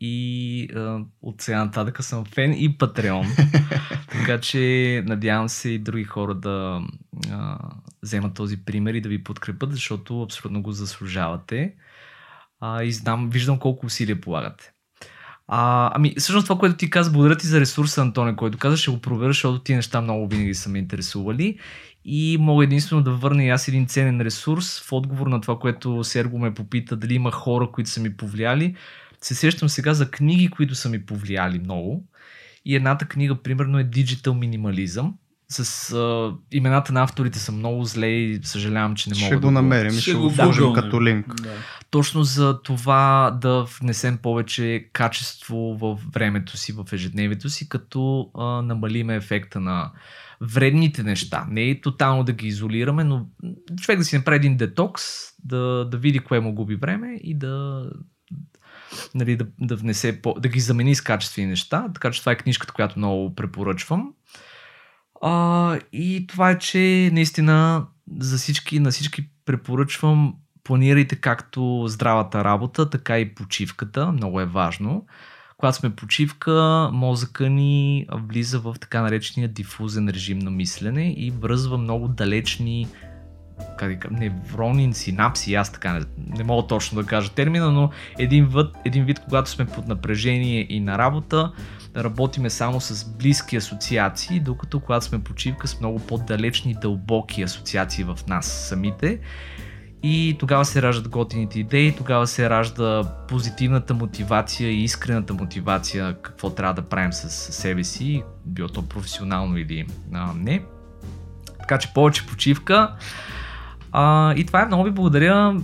и а, от сега нататък съм фен и патреон. така че надявам се и други хора да а, вземат този пример и да ви подкрепят, защото абсолютно го заслужавате. А, и знам, виждам колко усилия полагате. А, ами, всъщност това, което ти каза, благодаря ти за ресурса, Антоне, който каза, ще го проверя, защото ти неща много винаги са ме интересували. И мога единствено да върна и аз един ценен ресурс в отговор на това, което Серго ме попита, дали има хора, които са ми повлияли. Се сещам сега за книги, които са ми повлияли много. И едната книга, примерно, е Digital Minimalism с а, имената на авторите са много зле и съжалявам, че не мога ще да го намерим и ще, ще го вложим да. като линк. Да. Точно за това да внесем повече качество в времето си, в ежедневието си, като а, намалиме ефекта на вредните неща. Не е тотално да ги изолираме, но човек да си направи един детокс, да, да види кое му губи време и да, нали, да, да внесе, по, да ги замени с качествени неща. Така че това е книжката, която много препоръчвам. А, и това е, че наистина за всички, на всички препоръчвам планирайте както здравата работа, така и почивката. Много е важно. Когато сме почивка, мозъка ни влиза в така наречения дифузен режим на мислене и връзва много далечни как неврони, синапси, аз така не, не мога точно да кажа термина, но един вид, един вид, когато сме под напрежение и на работа, работиме само с близки асоциации, докато когато сме почивка с много по-далечни, дълбоки асоциации в нас самите. И тогава се раждат готините идеи, тогава се ражда позитивната мотивация и искрената мотивация какво трябва да правим с себе си, било то професионално или а, не. Така че повече почивка. А, и това е много ви благодаря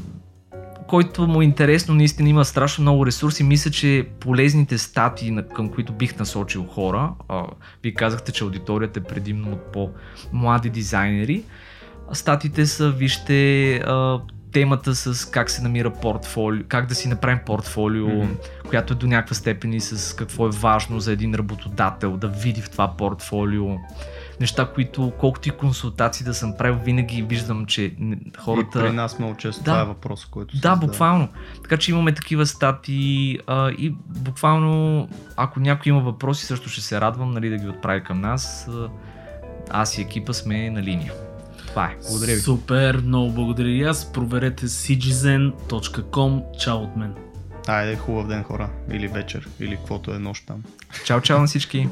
който му е интересно, наистина има страшно много ресурси. Мисля, че полезните статии, към които бих насочил хора, а, вие казахте, че аудиторията е предимно от по-млади дизайнери. Статите са, вижте, а, темата с как се намира портфолио, как да си направим портфолио, mm-hmm. която е до някаква степен и с какво е важно за един работодател да види в това портфолио неща, които колкото и консултации да съм правил, винаги виждам, че хората... И при нас много често да, това е въпрос, който Да, буквално. Така че имаме такива статии а, и буквално, ако някой има въпроси, също ще се радвам нали, да ги отправи към нас. Аз и екипа сме на линия. Това е. Благодаря ви. Супер, много благодаря и аз. Проверете citizen.com. Чао от мен. Айде, хубав ден хора. Или вечер, или каквото е нощ там. Чао, чао на всички.